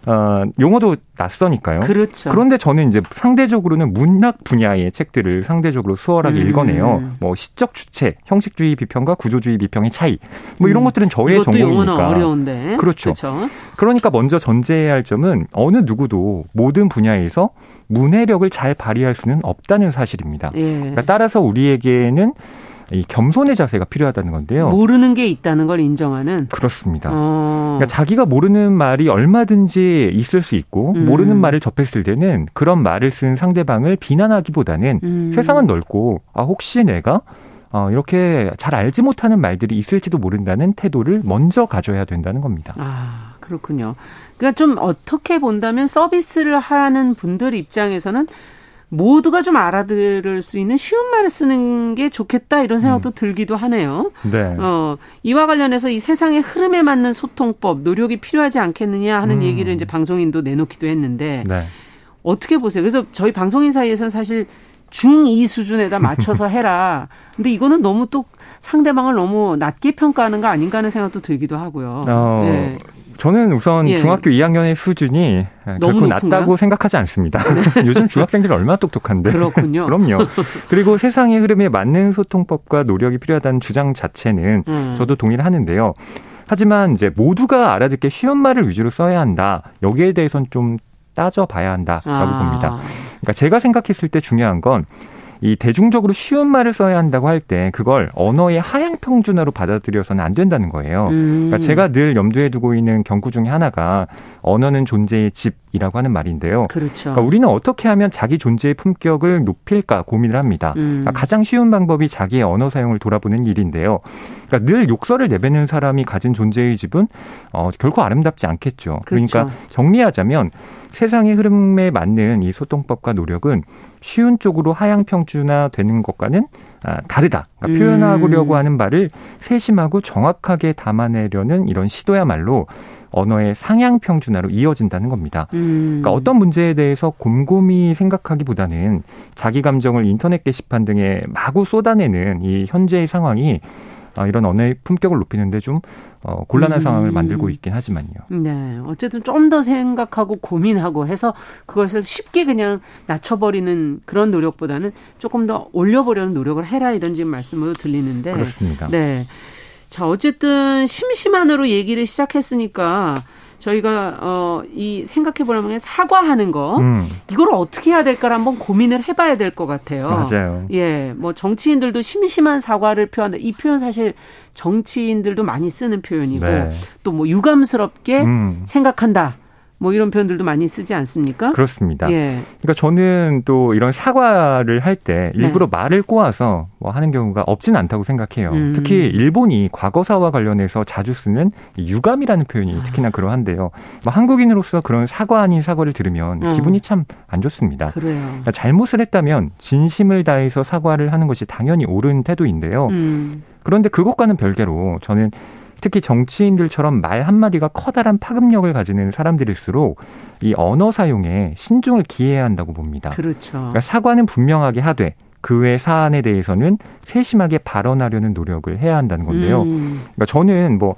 [SPEAKER 6] 어, 용어도 낯서니까요.
[SPEAKER 2] 그렇죠.
[SPEAKER 6] 그런데 저는 이제 상대적으로는 문학 분야의 책들을 상대적으로 수월하게 음. 읽어내요. 뭐 시적 주체, 형식주의 비평과 구조주의 비평의 차이. 뭐 이런 음. 것들은 저의 전공이니까.
[SPEAKER 2] 어려운데.
[SPEAKER 6] 그렇죠. 그렇죠. 그러니까 먼저 전제해야 할 점은 어느 누구도 모든 분야에서 문해력을 잘 발휘할 수는 없다는 사실입니다. 예. 그러니까 따라서 우리에게는 이 겸손의 자세가 필요하다는 건데요.
[SPEAKER 2] 모르는 게 있다는 걸 인정하는.
[SPEAKER 6] 그렇습니다. 어. 그러니까 자기가 모르는 말이 얼마든지 있을 수 있고 음. 모르는 말을 접했을 때는 그런 말을 쓴 상대방을 비난하기보다는 음. 세상은 넓고 아 혹시 내가 어, 이렇게 잘 알지 못하는 말들이 있을지도 모른다는 태도를 먼저 가져야 된다는 겁니다.
[SPEAKER 2] 아, 그렇군요. 그러니까 좀 어떻게 본다면 서비스를 하는 분들 입장에서는 모두가 좀 알아들을 수 있는 쉬운 말을 쓰는 게 좋겠다 이런 생각도 음. 들기도 하네요.
[SPEAKER 6] 네.
[SPEAKER 2] 어, 이와 관련해서 이 세상의 흐름에 맞는 소통법, 노력이 필요하지 않겠느냐 하는 음. 얘기를 이제 방송인도 내놓기도 했는데 네. 어떻게 보세요? 그래서 저희 방송인 사이에서는 사실 중2 수준에다 맞춰서 해라. 근데 이거는 너무 또 상대방을 너무 낮게 평가하는 거 아닌가 하는 생각도 들기도 하고요.
[SPEAKER 6] 어, 네. 저는 우선 예. 중학교 2학년의 수준이 결코 낮다고 생각하지 않습니다. 네. 요즘 중학생들이 얼마나 똑똑한데.
[SPEAKER 2] 그렇군요.
[SPEAKER 6] 그럼요. 그리고 세상의 흐름에 맞는 소통법과 노력이 필요하다는 주장 자체는 음. 저도 동의를 하는데요. 하지만 이제 모두가 알아듣기 쉬운 말을 위주로 써야 한다. 여기에 대해서는 좀 따져봐야 한다라고 아. 봅니다. 그러니까 제가 생각했을 때 중요한 건 이 대중적으로 쉬운 말을 써야 한다고 할 때 그걸 언어의 하향 평준화로 받아들여서는 안 된다는 거예요. 음. 그러니까 제가 늘 염두에 두고 있는 경구 중에 하나가 언어는 존재의 집 이라고 하는 말인데요.
[SPEAKER 2] 그렇죠.
[SPEAKER 6] 그러니까 우리는 어떻게 하면 자기 존재의 품격을 높일까 고민을 합니다. 음. 그러니까 가장 쉬운 방법이 자기의 언어 사용을 돌아보는 일인데요. 그러니까 늘 욕설을 내뱉는 사람이 가진 존재의 집은 어, 결코 아름답지 않겠죠. 그러니까 그렇죠. 정리하자면 세상의 흐름에 맞는 이 소통법과 노력은 쉬운 쪽으로 하향 평준화 되는 것과는 아, 다르다. 그러니까 표현하려고 음. 하는 말을 세심하고 정확하게 담아내려는 이런 시도야말로 언어의 상향 평준화로 이어진다는 겁니다. 음. 그러니까 어떤 문제에 대해서 곰곰이 생각하기보다는 자기 감정을 인터넷 게시판 등에 마구 쏟아내는 이 현재의 상황이 아, 이런 언어의 품격을 높이는데 좀 어, 곤란한 음. 상황을 만들고 있긴 하지만요.
[SPEAKER 2] 네, 어쨌든 좀 더 생각하고 고민하고 해서 그것을 쉽게 그냥 낮춰버리는 그런 노력보다는 조금 더 올려보려는 노력을 해라 이런 지금 말씀으로 들리는데.
[SPEAKER 6] 그렇습니다.
[SPEAKER 2] 네. 자, 어쨌든 심심한으로 얘기를 시작했으니까 저희가 어 이 생각해 보려면 사과하는 거 음. 이걸 어떻게 해야 될까를 한번 고민을 해봐야 될 것 같아요.
[SPEAKER 6] 맞아요.
[SPEAKER 2] 예, 뭐 정치인들도 심심한 사과를 표한다. 이 표현 사실 정치인들도 많이 쓰는 표현이고 네. 또뭐 유감스럽게 음. 생각한다. 뭐 이런 표현들도 많이 쓰지 않습니까?
[SPEAKER 6] 그렇습니다. 예. 그러니까 저는 또 이런 사과를 할 때 일부러 네. 말을 꼬아서 뭐 하는 경우가 없지는 않다고 생각해요. 음. 특히 일본이 과거사와 관련해서 자주 쓰는 유감이라는 표현이 특히나 그러한데요. 뭐 한국인으로서 그런 사과 아닌 사과를 들으면 어. 기분이 참 안 좋습니다.
[SPEAKER 2] 그래요. 그러니까
[SPEAKER 6] 잘못을 했다면 진심을 다해서 사과를 하는 것이 당연히 옳은 태도인데요. 음. 그런데 그것과는 별개로 저는 특히 정치인들처럼 말 한마디가 커다란 파급력을 가지는 사람들일수록 이 언어 사용에 신중을 기해야 한다고 봅니다.
[SPEAKER 2] 그렇죠.
[SPEAKER 6] 그러니까 사과는 분명하게 하되 그외 사안에 대해서는 세심하게 발언하려는 노력을 해야 한다는 건데요. 음. 그러니까 저는 뭐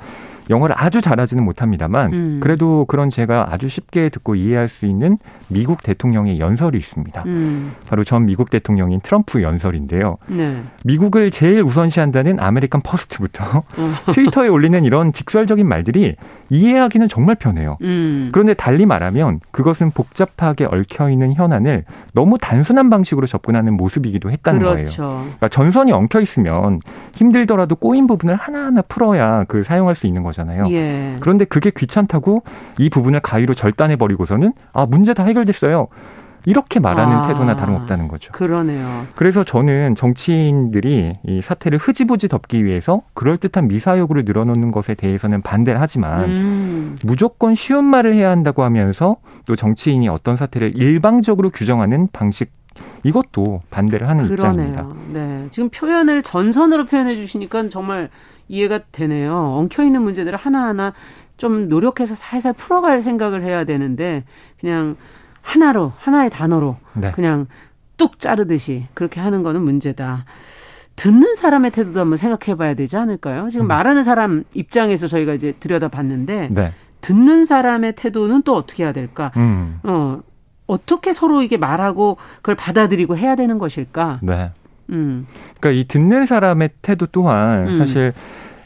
[SPEAKER 6] 영어를 아주 잘하지는 못합니다만 음. 그래도 그런 제가 아주 쉽게 듣고 이해할 수 있는 미국 대통령의 연설이 있습니다. 음. 바로 전 미국 대통령인 트럼프 연설인데요. 네. 미국을 제일 우선시한다는 American First부터 어. 트위터에 올리는 이런 직설적인 말들이 이해하기는 정말 편해요. 음. 그런데 달리 말하면 그것은 복잡하게 얽혀 있는 현안을 너무 단순한 방식으로 접근하는 모습이기도 했다는 그렇죠. 거예요. 그러니까 전선이 엉켜 있으면 힘들더라도 꼬인 부분을 하나하나 풀어야 그 사용할 수 있는 거죠. 거잖아요. 예. 그런데 그게 귀찮다고 이 부분을 가위로 절단해 버리고서는 아 문제 다 해결됐어요. 이렇게 말하는 아, 태도나 다름없다는 거죠.
[SPEAKER 2] 그러네요.
[SPEAKER 6] 그래서 저는 정치인들이 이 사태를 흐지부지 덮기 위해서 그럴듯한 미사여구를 늘어놓는 것에 대해서는 반대를 하지만 음. 무조건 쉬운 말을 해야 한다고 하면서 또 정치인이 어떤 사태를 일방적으로 규정하는 방식 이것도 반대를 하는 그러네요. 입장입니다.
[SPEAKER 2] 네. 지금 표현을 전선으로 표현해 주시니까 정말 이해가 되네요. 엉켜 있는 문제들을 하나하나 좀 노력해서 살살 풀어갈 생각을 해야 되는데 그냥 하나로 하나의 단어로 네. 그냥 뚝 자르듯이 그렇게 하는 거는 문제다. 듣는 사람의 태도도 한번 생각해 봐야 되지 않을까요? 지금 음. 말하는 사람 입장에서 저희가 이제 들여다 봤는데 네. 듣는 사람의 태도는 또 어떻게 해야 될까? 음. 어, 어떻게 서로 이게 말하고 그걸 받아들이고 해야 되는 것일까?
[SPEAKER 6] 네. 음. 그러니까 이 듣는 사람의 태도 또한 음. 사실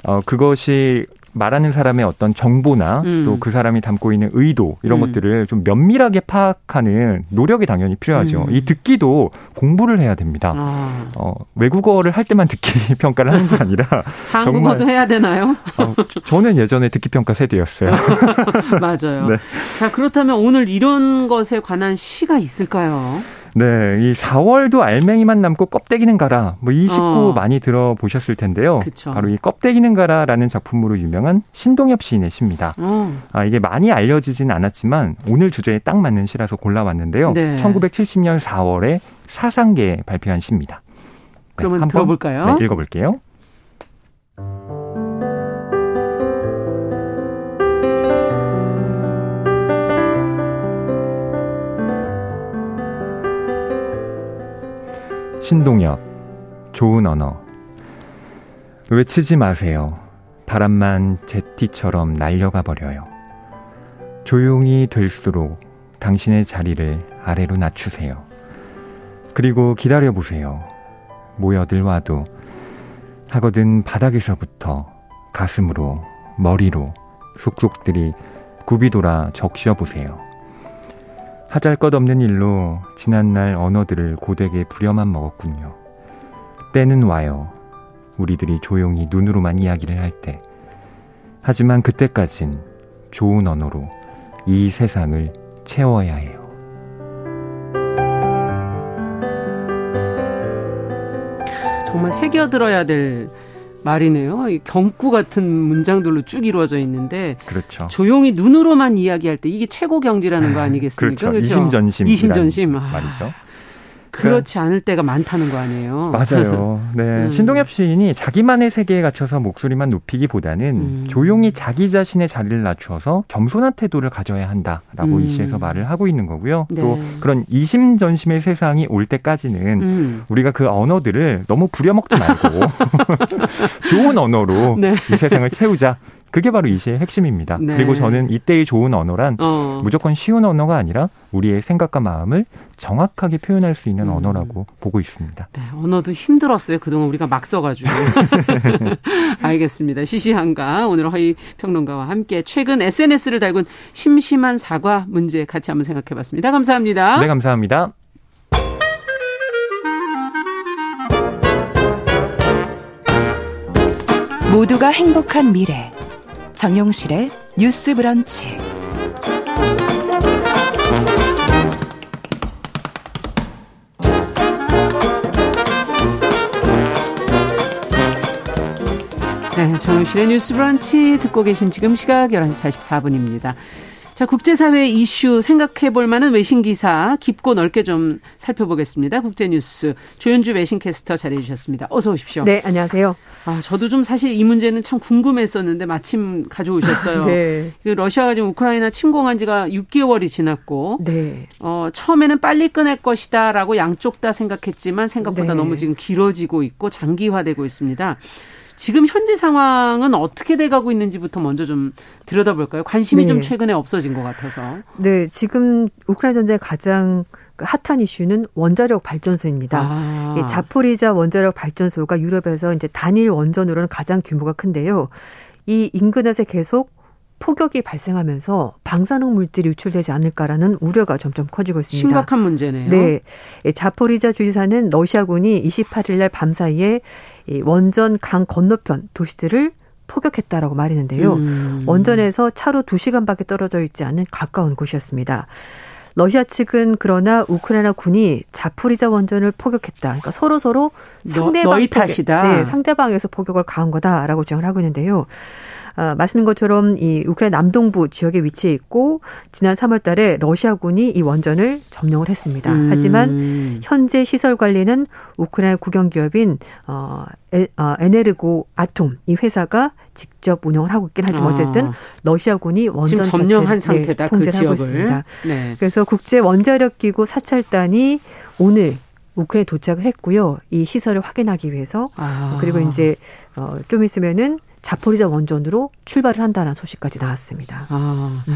[SPEAKER 6] 어 그것이 말하는 사람의 어떤 정보나 음. 또그 사람이 담고 있는 의도 이런 음. 것들을 좀 면밀하게 파악하는 노력이 당연히 필요하죠. 음. 이 듣기도 공부를 해야 됩니다. 아. 어, 외국어를 할 때만 듣기 평가를 하는 게 아니라
[SPEAKER 2] 한국어도 해야 되나요?
[SPEAKER 6] 어, 저는 예전에 듣기 평가 세대였어요.
[SPEAKER 2] 맞아요. 네. 자 그렇다면 오늘 이런 것에 관한 시가 있을까요?
[SPEAKER 6] 네, 이 4월도 알맹이만 남고 껍데기는 가라. 뭐 이 식구 어. 많이 들어보셨을 텐데요. 그쵸. 바로 이 껍데기는 가라라는 작품으로 유명한 신동엽 시인의 시입니다. 어. 아, 이게 많이 알려지진 않았지만 오늘 주제에 딱 맞는 시라서 골라왔는데요. 네. 1970년 4월에 사상계에 발표한 시입니다. 네,
[SPEAKER 2] 그러면 한번 들어볼까요?
[SPEAKER 6] 네, 읽어볼게요. 신동엽, 좋은 언어. 외치지 마세요. 바람만 제티처럼 날려가 버려요. 조용히 될수록 당신의 자리를 아래로 낮추세요. 그리고 기다려 보세요. 모여들 와도 하거든 바닥에서부터 가슴으로 머리로 속속들이 굽이 돌아 적셔 보세요. 하잘 것 없는 일로 지난날 언어들을 고되게 부려만 먹었군요. 때는 와요. 우리들이 조용히 눈으로만 이야기를 할 때. 하지만 그때까진 좋은 언어로 이 세상을 채워야 해요.
[SPEAKER 2] 정말 새겨들어야 될 말이네요. 경구 같은 문장들로 쭉 이루어져 있는데
[SPEAKER 6] 그렇죠.
[SPEAKER 2] 조용히 눈으로만 이야기할 때 이게 최고 경지라는 거 아니겠습니까?
[SPEAKER 6] 그렇죠. 그렇죠? 이심전심
[SPEAKER 2] 이심전심
[SPEAKER 6] 말이죠.
[SPEAKER 2] 그렇지 않을 때가 많다는 거 아니에요.
[SPEAKER 6] 맞아요. 네. 음. 신동엽 시인이 자기만의 세계에 갇혀서 목소리만 높이기보다는 음. 조용히 자기 자신의 자리를 낮추어서 겸손한 태도를 가져야 한다라고 음. 이 시에서 말을 하고 있는 거고요. 네. 또 그런 이심전심의 세상이 올 때까지는 음. 우리가 그 언어들을 너무 부려먹지 말고 좋은 언어로 네. 이 세상을 채우자. 그게 바로 이 시의 핵심입니다. 네. 그리고 저는 이때의 좋은 언어란 어. 무조건 쉬운 언어가 아니라 우리의 생각과 마음을 정확하게 표현할 수 있는 음. 언어라고 보고 있습니다.
[SPEAKER 2] 네, 언어도 힘들었어요. 그동안 우리가 막 써가지고. 알겠습니다. 시시한가 오늘 허희 평론가와 함께 최근 SNS를 달군 심심한 사과 문제 같이 한번 생각해봤습니다. 감사합니다.
[SPEAKER 6] 네, 감사합니다.
[SPEAKER 1] 모두가 행복한 미래. 정용실의 뉴스 브런치.
[SPEAKER 2] 네, 정용실의 뉴스 브런치 듣고 계신 지금 시각 11시 44분입니다. 자, 국제사회 이슈 생각해 볼 만한 외신 기사 깊고 넓게 좀 살펴보겠습니다. 국제뉴스 조윤주 외신캐스터 자리해 주셨습니다. 어서 오십시오.
[SPEAKER 7] 네, 안녕하세요.
[SPEAKER 2] 아, 저도 좀 사실 이 문제는 참 궁금했었는데 마침 가져오셨어요. 네. 그 러시아가 지금 우크라이나 침공한 지가 6개월이 지났고, 네. 어, 처음에는 빨리 끝낼 것이다라고 양쪽 다 생각했지만 생각보다 네. 너무 지금 길어지고 있고 장기화되고 있습니다. 지금 현재 상황은 어떻게 돼가고 있는지부터 먼저 좀 들여다볼까요? 관심이 네. 좀 최근에 없어진 것 같아서.
[SPEAKER 7] 네, 지금 우크라이나 전쟁의 가장 그 핫한 이슈는 원자력 발전소입니다. 아. 자포리자 원자력 발전소가 유럽에서 이제 단일 원전으로는 가장 규모가 큰데요. 이 인근에서 계속 폭격이 발생하면서 방사능 물질이 유출되지 않을까라는 우려가 점점 커지고 있습니다.
[SPEAKER 2] 심각한 문제네요.
[SPEAKER 7] 네. 자포리자 주지사는 러시아군이 28일 날 밤 사이에 이 원전 강 건너편 도시들을 포격했다라고 말했는데요. 음. 원전에서 차로 2시간밖에 떨어져 있지 않은 가까운 곳이었습니다. 러시아 측은 그러나 우크라이나 군이 자포리자 원전을 포격했다. 그러니까 서로 서로 상대방
[SPEAKER 2] 너, 희 탓이다.
[SPEAKER 7] 네, 상대방에서 포격을 가한 거다라고 주장을 하고 있는데요. 아, 말씀인 것처럼 이 우크라이나 남동부 지역에 위치해 있고 지난 3월 달에 러시아군이 이 원전을 점령을 했습니다. 음. 하지만 현재 시설 관리는 우크라이나 국영 기업인 어, 에, 어 에네르고 아톰 이 회사가 직접 운영을 하고 있긴 하지만 아. 어쨌든 러시아군이 원전
[SPEAKER 2] 지금 점령한 상태다 네, 그 지역을. 있습니다.
[SPEAKER 7] 네. 그래서 국제 원자력 기구 사찰단이 오늘 우크라이나에 도착을 했고요. 이 시설을 확인하기 위해서 아. 그리고 이제 어, 좀 있으면은 자포리자 원전으로 출발을 한다는 소식까지 나왔습니다. 아,
[SPEAKER 2] 음.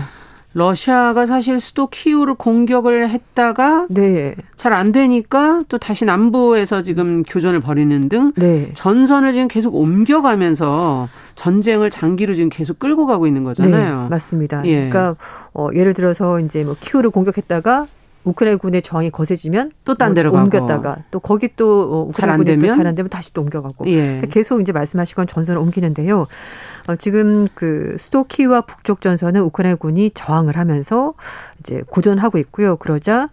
[SPEAKER 2] 러시아가 사실 수도 키우를 공격을 했다가 네. 잘 안 되니까 또 다시 남부에서 지금 교전을 벌이는 등 네. 전선을 지금 계속 옮겨가면서 전쟁을 장기로 지금 계속 끌고 가고 있는 거잖아요.
[SPEAKER 7] 네, 맞습니다. 예. 그러니까 어, 예를 들어서 이제 뭐 키우를 공격했다가 우크라이나 군의 저항이 거세지면
[SPEAKER 2] 또 딴 데로
[SPEAKER 7] 뭐 옮겼다가 또 거기 또 어, 우크라이나 군이 잘안 되면 다시 또 옮겨가고 예. 그러니까 계속 이제 말씀하신 건 전선을 옮기는데요. 어, 지금 그 수도 키와 북쪽 전선은 우크라이나 군이 저항을 하면서 이제 고전하고 있고요. 그러자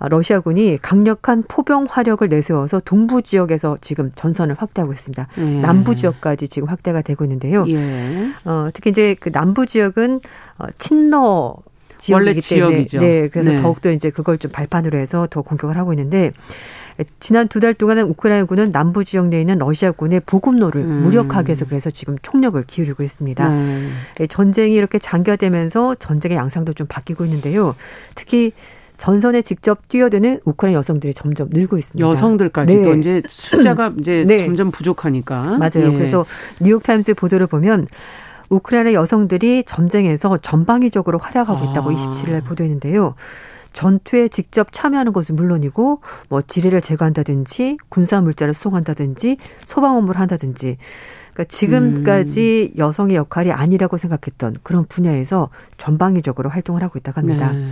[SPEAKER 7] 러시아군이 강력한 포병 화력을 내세워서 동부 지역에서 지금 전선을 확대하고 있습니다. 예. 남부 지역까지 지금 확대가 되고 있는데요. 예. 어, 특히 이제 그 남부 지역은 어, 친러 지역이기 원래 지역이죠. 네, 그래서 네. 더욱더 이제 그걸 좀 발판으로 해서 더 공격을 하고 있는데 지난 두 달 동안은 우크라이나군은 남부 지역 내에 있는 러시아군의 보급로를 음. 무력하게 해서 그래서 지금 총력을 기울이고 있습니다. 음. 전쟁이 이렇게 장기화되면서 전쟁의 양상도 좀 바뀌고 있는데요. 특히 전선에 직접 뛰어드는 우크라이나 여성들이 점점 늘고 있습니다.
[SPEAKER 2] 여성들까지도 네. 이제 숫자가 이제 네. 점점 부족하니까.
[SPEAKER 7] 맞아요. 예. 그래서 뉴욕타임스 보도를 보면 우크라이나 여성들이 전쟁에서 전방위적으로 활약하고 있다고 아. 27일 보도했는데요. 전투에 직접 참여하는 것은 물론이고 뭐 지뢰를 제거한다든지 군사 물자를 수송한다든지 소방 업무를 한다든지 그러니까 지금까지 음. 여성의 역할이 아니라고 생각했던 그런 분야에서 전방위적으로 활동을 하고 있다고 합니다. 네.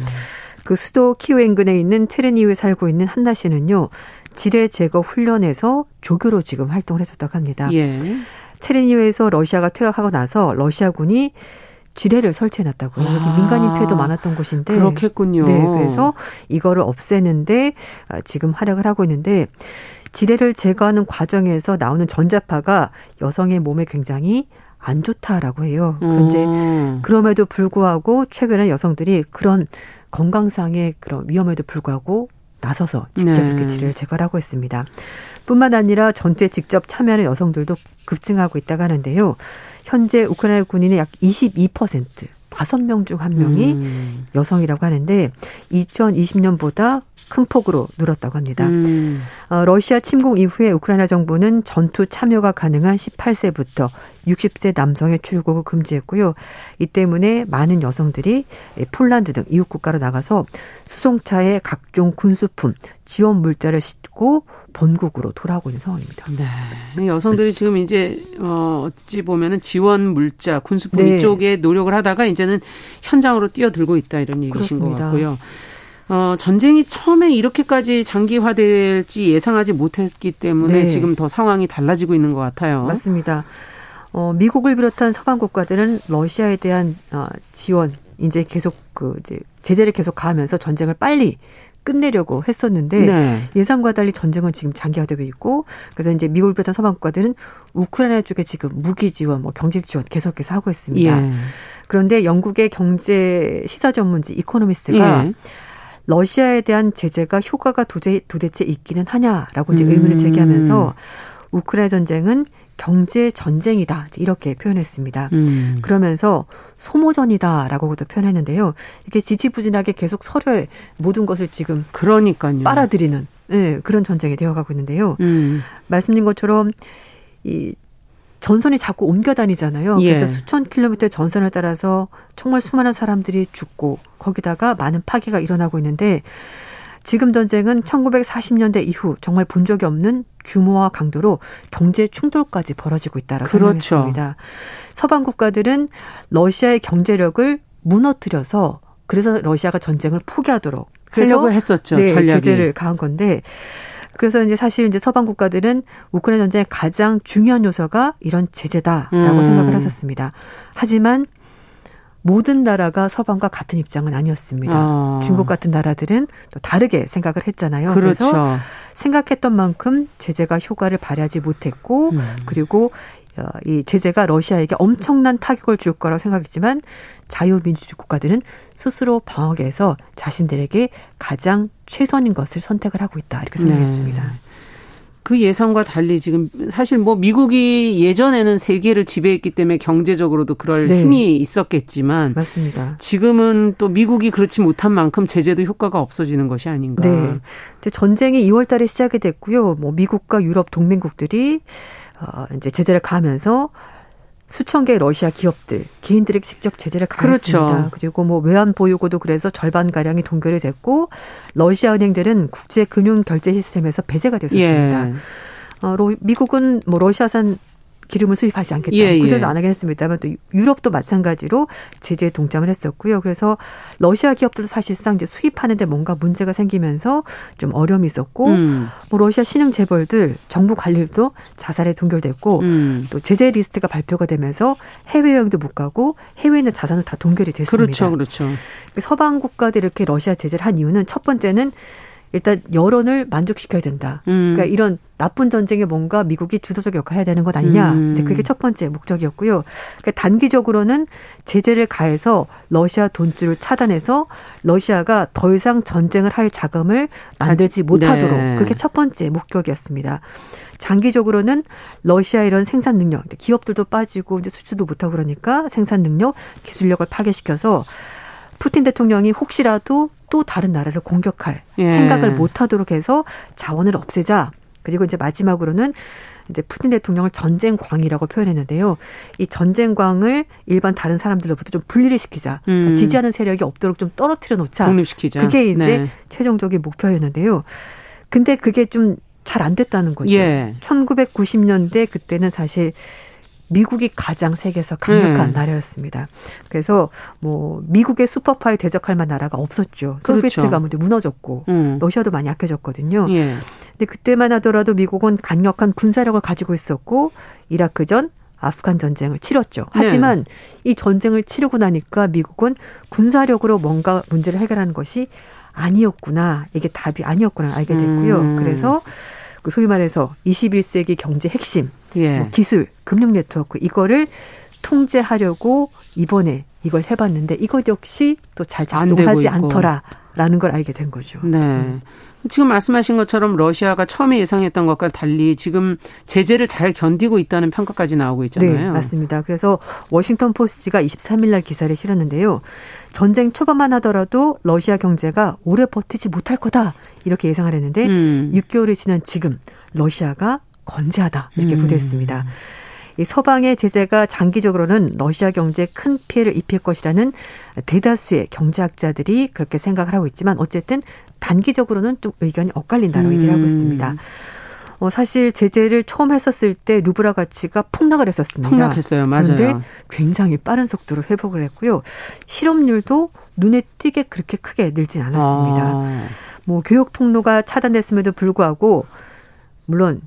[SPEAKER 7] 그 수도 키우 인근에 있는 테르니우에 살고 있는 한나 씨는요. 지뢰 제거 훈련에서 조교로 지금 활동을 했었다고 합니다. 예. 체르니우에서 러시아가 퇴각하고 나서 러시아군이 지뢰를 설치해놨다고요. 아, 민간인 피해도 많았던 곳인데.
[SPEAKER 2] 그렇겠군요.
[SPEAKER 7] 네, 그래서 이거를 없애는데 아, 지금 활약을 하고 있는데 지뢰를 제거하는 과정에서 나오는 전자파가 여성의 몸에 굉장히 안 좋다라고 해요. 그런데 음. 그럼에도 불구하고 최근에 여성들이 그런 건강상의 그런 위험에도 불구하고 나서서 직접 네. 이렇게 지뢰를 제거를 하고 있습니다. 뿐만 아니라 전투에 직접 참여하는 여성들도 급증하고 있다고 하는데요. 현재 우크라이나 군인의 약 22%, 5명 중 1명이 음. 여성이라고 하는데 2020년보다 큰 폭으로 늘었다고 합니다. 음. 어, 러시아 침공 이후에 우크라이나 정부는 전투 참여가 가능한 18세부터 60세 남성의 출국을 금지했고요. 이 때문에 많은 여성들이 폴란드 등 이웃 국가로 나가서 수송차에 각종 군수품, 지원 물자를 싣고 본국으로 돌아오고 있는 상황입니다.
[SPEAKER 2] 네. 여성들이 지금 이제 어 어찌 보면은 지원 물자, 군수품 네. 이쪽에 노력을 하다가 이제는 현장으로 뛰어들고 있다 이런 얘기신 그렇습니다. 것 같고요. 어, 전쟁이 처음에 이렇게까지 장기화될지 예상하지 못했기 때문에 네. 지금 더 상황이 달라지고 있는 것 같아요.
[SPEAKER 7] 맞습니다. 어, 미국을 비롯한 서방 국가들은 러시아에 대한 어, 지원 이제 계속 그 이제 제재를 계속 가하면서 전쟁을 빨리 끝내려고 했었는데 네. 예상과 달리 전쟁은 지금 장기화되고 있고 그래서 이제 미국을 비롯한 서방 국가들은 우크라이나 쪽에 지금 무기 지원, 뭐 경제 지원 계속해서 하고 있습니다. 예. 그런데 영국의 경제 시사 전문지 이코노미스가 예. 러시아에 대한 제재가 효과가 도저히 도대체 있기는 하냐라고 이제 의문을 음. 제기하면서 우크라이나 전쟁은 경제 전쟁이다 이렇게 표현했습니다. 음. 그러면서 소모전이다라고도 표현했는데요. 이게 지지부진하게 계속 서로의 모든 것을 지금
[SPEAKER 2] 그러니까요.
[SPEAKER 7] 빨아들이는 네, 그런 전쟁이 되어가고 있는데요. 음. 말씀드린 것처럼 이 전선이 자꾸 옮겨 다니잖아요. 예. 그래서 수천 킬로미터 전선을 따라서 정말 수많은 사람들이 죽고 거기다가 많은 파괴가 일어나고 있는데 지금 전쟁은 1940년대 이후 정말 본 적이 없는 규모와 강도로 경제 충돌까지 벌어지고 있다라고 그렇죠. 설명했습니다. 서방 국가들은 러시아의 경제력을 무너뜨려서 그래서 러시아가 전쟁을 포기하도록
[SPEAKER 2] 하려고 했었죠.
[SPEAKER 7] 네, 전략이. 제재를 가한 건데 그래서 이제 사실 이제 서방 국가들은 우크라이나 전쟁의 가장 중요한 요소가 이런 제재다라고 음. 생각을 했었습니다. 하지만 모든 나라가 서방과 같은 입장은 아니었습니다. 아. 중국 같은 나라들은 또 다르게 생각을 했잖아요. 그렇죠. 그래서 생각했던 만큼 제재가 효과를 발휘하지 못했고 음. 그리고 어, 이 제재가 러시아에게 엄청난 타격을 줄 거라고 생각했지만 자유민주주의 국가들은 스스로 방어하기 위해서 자신들에게 가장 최선인 것을 선택을 하고 있다 이렇게 생각했습니다. 네.
[SPEAKER 2] 그 예상과 달리 지금 사실 뭐 미국이 예전에는 세계를 지배했기 때문에 경제적으로도 그럴 네. 힘이 있었겠지만
[SPEAKER 7] 맞습니다.
[SPEAKER 2] 지금은 또 미국이 그렇지 못한 만큼 제재도 효과가 없어지는 것이 아닌가.
[SPEAKER 7] 네. 전쟁이 2월 달에 시작이 됐고요. 뭐 미국과 유럽 동맹국들이 어 이제 제재를 가하면서 수천 개의 러시아 기업들, 개인들에게 직접 제재를 가했습니다. 그렇죠. 그리고 뭐 외환 보유고도 그래서 절반 가량이 동결이 됐고 러시아 은행들은 국제 금융 결제 시스템에서 배제가 됐었습니다. 예. 어, 미국은 뭐 러시아산 기름을 수입하지 않겠다. 예, 예. 그전도 안 하긴 했습니다만 또 유럽도 마찬가지로 제재에 동참을 했었고요. 그래서 러시아 기업들도 사실상 이제 수입하는데 뭔가 문제가 생기면서 좀 어려움이 있었고 음. 뭐 러시아 신흥 재벌들 정부 관리도 자살에 동결됐고 음. 또 제재 리스트가 발표가 되면서 해외 여행도 못 가고 해외에 있는 자산을 다 동결이 됐습니다.
[SPEAKER 2] 그렇죠, 그렇죠.
[SPEAKER 7] 서방 국가들이 이렇게 러시아 제재를 한 이유는 첫 번째는 일단 여론을 만족시켜야 된다. 음. 그러니까 이런 나쁜 전쟁에 뭔가 미국이 주도적 역할을 해야 되는 것 아니냐. 음. 이제 그게 첫 번째 목적이었고요. 그러니까 단기적으로는 제재를 가해서 러시아 돈줄을 차단해서 러시아가 더 이상 전쟁을 할 자금을 만들지 못하도록 네. 그게 첫 번째 목적이었습니다. 장기적으로는 러시아 이런 생산 능력, 기업들도 빠지고 이제 수출도 못하고 그러니까 생산 능력, 기술력을 파괴시켜서 푸틴 대통령이 혹시라도 또 다른 나라를 공격할 예. 생각을 못 하도록 해서 자원을 없애자. 그리고 이제 마지막으로는 이제 푸틴 대통령을 전쟁광이라고 표현했는데요. 이 전쟁광을 일반 다른 사람들로부터 좀 분리를 시키자. 그러니까 음. 지지하는 세력이 없도록 좀 떨어뜨려 놓자.
[SPEAKER 2] 독립시키자.
[SPEAKER 7] 그게 이제 네. 최종적인 목표였는데요. 근데 그게 좀 잘 안 됐다는 거죠. 예. 1990년대 그때는 사실 미국이 가장 세계에서 강력한 네. 나라였습니다. 그래서 뭐 미국의 슈퍼파이 대적할 만한 나라가 없었죠. 소비에트 그렇죠. 가문도 무너졌고 음. 러시아도 많이 약해졌거든요. 예. 근데 그때만 하더라도 미국은 강력한 군사력을 가지고 있었고 이라크전 아프간 전쟁을 치렀죠. 하지만 네. 이 전쟁을 치르고 나니까 미국은 군사력으로 뭔가 문제를 해결하는 것이 아니었구나. 이게 답이 아니었구나 알게 됐고요. 음. 그래서 그 소위 말해서 21세기 경제 핵심, 예. 뭐 기술, 금융 네트워크 이거를 통제하려고 이번에 이걸 해봤는데 이것 역시 또 잘 작동하지 않더라라는 걸 알게 된 거죠.
[SPEAKER 2] 네. 음. 지금 말씀하신 것처럼 러시아가 처음에 예상했던 것과 달리 지금 제재를 잘 견디고 있다는 평가까지 나오고 있잖아요.
[SPEAKER 7] 네, 맞습니다. 그래서 워싱턴 포스트가 23일 날 기사를 실었는데요. 전쟁 초반만 하더라도 러시아 경제가 오래 버티지 못할 거다 이렇게 예상을 했는데 음. 6개월이 지난 지금 러시아가 건재하다 이렇게 음. 보도했습니다. 이 서방의 제재가 장기적으로는 러시아 경제에 큰 피해를 입힐 것이라는 대다수의 경제학자들이 그렇게 생각을 하고 있지만 어쨌든 단기적으로는 좀 의견이 엇갈린다고 음. 얘기를 하고 있습니다. 어, 사실 제재를 처음 했었을 때 루브라 가치가 폭락을 했었습니다.
[SPEAKER 2] 폭락했어요. 맞아요.
[SPEAKER 7] 그런데 굉장히 빠른 속도로 회복을 했고요. 실업률도 눈에 띄게 그렇게 크게 늘진 않았습니다. 아. 뭐 교육 통로가 차단됐음에도 불구하고 물론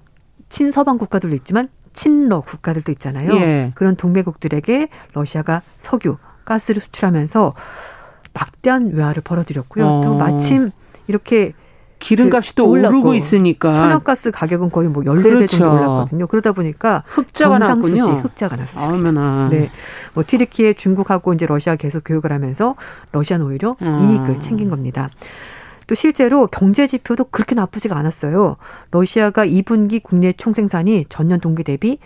[SPEAKER 7] 친서방 국가들도 있지만 친러 국가들도 있잖아요. 예. 그런 동맹국들에게 러시아가 석유, 가스를 수출하면서 막대한 외화를 벌어들였고요. 어. 또 마침 이렇게
[SPEAKER 2] 기름값이 또 오르고 있으니까
[SPEAKER 7] 천연가스 가격은 거의 뭐 14배 그렇죠. 정도 올랐거든요. 그러다 보니까
[SPEAKER 2] 흑자가 났군요.
[SPEAKER 7] 흑자가 났습니다. 아면아. 네. 뭐 튀르키예 중국하고 이제 러시아 계속 교육을 하면서 러시아는 오히려 아. 이익을 챙긴 겁니다. 또 실제로 경제 지표도 그렇게 나쁘지가 않았어요. 러시아가 2분기 국내 총생산이 전년 동기 대비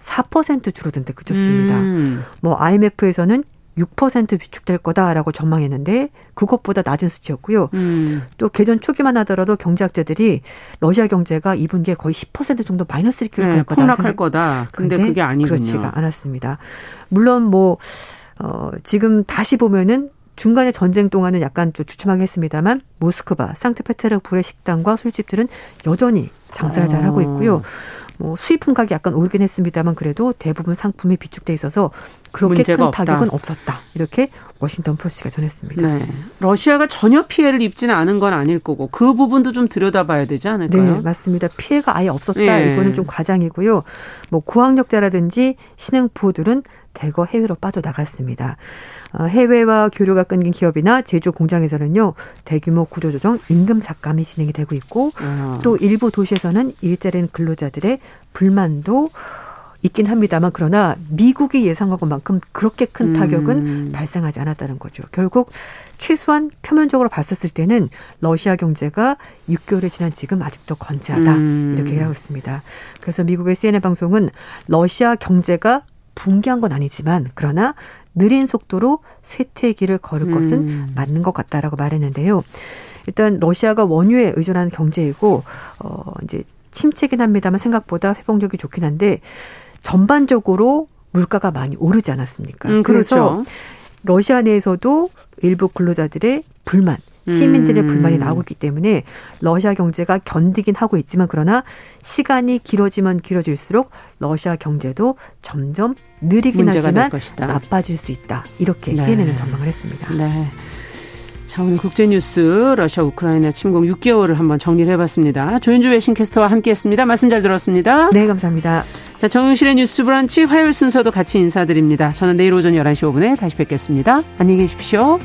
[SPEAKER 7] 4% 줄어든 데 그쳤습니다. 음. 뭐 IMF에서는 6% 비축될 거다라고 전망했는데 그것보다 낮은 수치였고요. 음. 또 개전 초기만 하더라도 경제학자들이 러시아 경제가 2분기에 거의 10% 정도 마이너스를 기록할 네, 거다.
[SPEAKER 2] 폭락할 거다. 근데, 근데 그게 아니군요.
[SPEAKER 7] 그렇지가 않았습니다. 물론 뭐 어, 지금 다시 보면은 중간에 전쟁 동안은 약간 좀 주춤하게 했습니다만 모스크바, 상트페테르부르의 식당과 술집들은 여전히 장사를 잘 하고 있고요. 뭐 수입품 가격이 약간 오르긴 했습니다만 그래도 대부분 상품이 비축돼 있어서 그렇게 큰 타격은 없었다. 이렇게 워싱턴 포스트가 전했습니다. 네.
[SPEAKER 2] 러시아가 전혀 피해를 입지는 않은 건 아닐 거고 그 부분도 좀 들여다봐야 되지 않을까요?
[SPEAKER 7] 네, 맞습니다. 피해가 아예 없었다. 네. 이거는 좀 과장이고요. 뭐 고학력자라든지 신흥 부호들은 대거 해외로 빠져나갔습니다. 어, 해외와 교류가 끊긴 기업이나 제조 공장에서는요 대규모 구조조정 임금 삭감이 진행이 되고 있고 아. 또 일부 도시에서는 일자리 근로자들의 불만도 있긴 합니다만 그러나 미국이 예상한 것만큼 그렇게 큰 타격은 음. 발생하지 않았다는 거죠. 결국 최소한 표면적으로 봤었을 때는 러시아 경제가 6개월이 지난 지금 아직도 건재하다 음. 이렇게 얘기하고 있습니다. 그래서 미국의 CNN 방송은 러시아 경제가 붕괴한 건 아니지만 그러나 느린 속도로 쇠퇴기를 걸을 것은 음. 맞는 것 같다라고 말했는데요. 일단 러시아가 원유에 의존하는 경제이고 어 이제 침체긴 합니다만 생각보다 회복력이 좋긴 한데 전반적으로 물가가 많이 오르지 않았습니까? 음, 그래서 그렇죠. 러시아 내에서도 일부 근로자들의 불만, 시민들의 음. 불만이 나오고 있기 때문에 러시아 경제가 견디긴 하고 있지만 그러나 시간이 길어지면 길어질수록 러시아 경제도 점점 느리긴 하지만 나빠질 수 있다. 이렇게 네. CNN은 전망을 했습니다. 네.
[SPEAKER 2] 자, 오늘 국제뉴스 러시아 우크라이나 침공 6개월을 한번 정리를 해봤습니다. 조윤주 외신캐스터와 함께했습니다. 말씀 잘 들었습니다.
[SPEAKER 7] 네, 감사합니다.
[SPEAKER 2] 자, 정용실의 뉴스 브런치 화요일 순서도 같이 인사드립니다. 저는 내일 오전 11시 5분에 다시 뵙겠습니다. 안녕히 계십시오.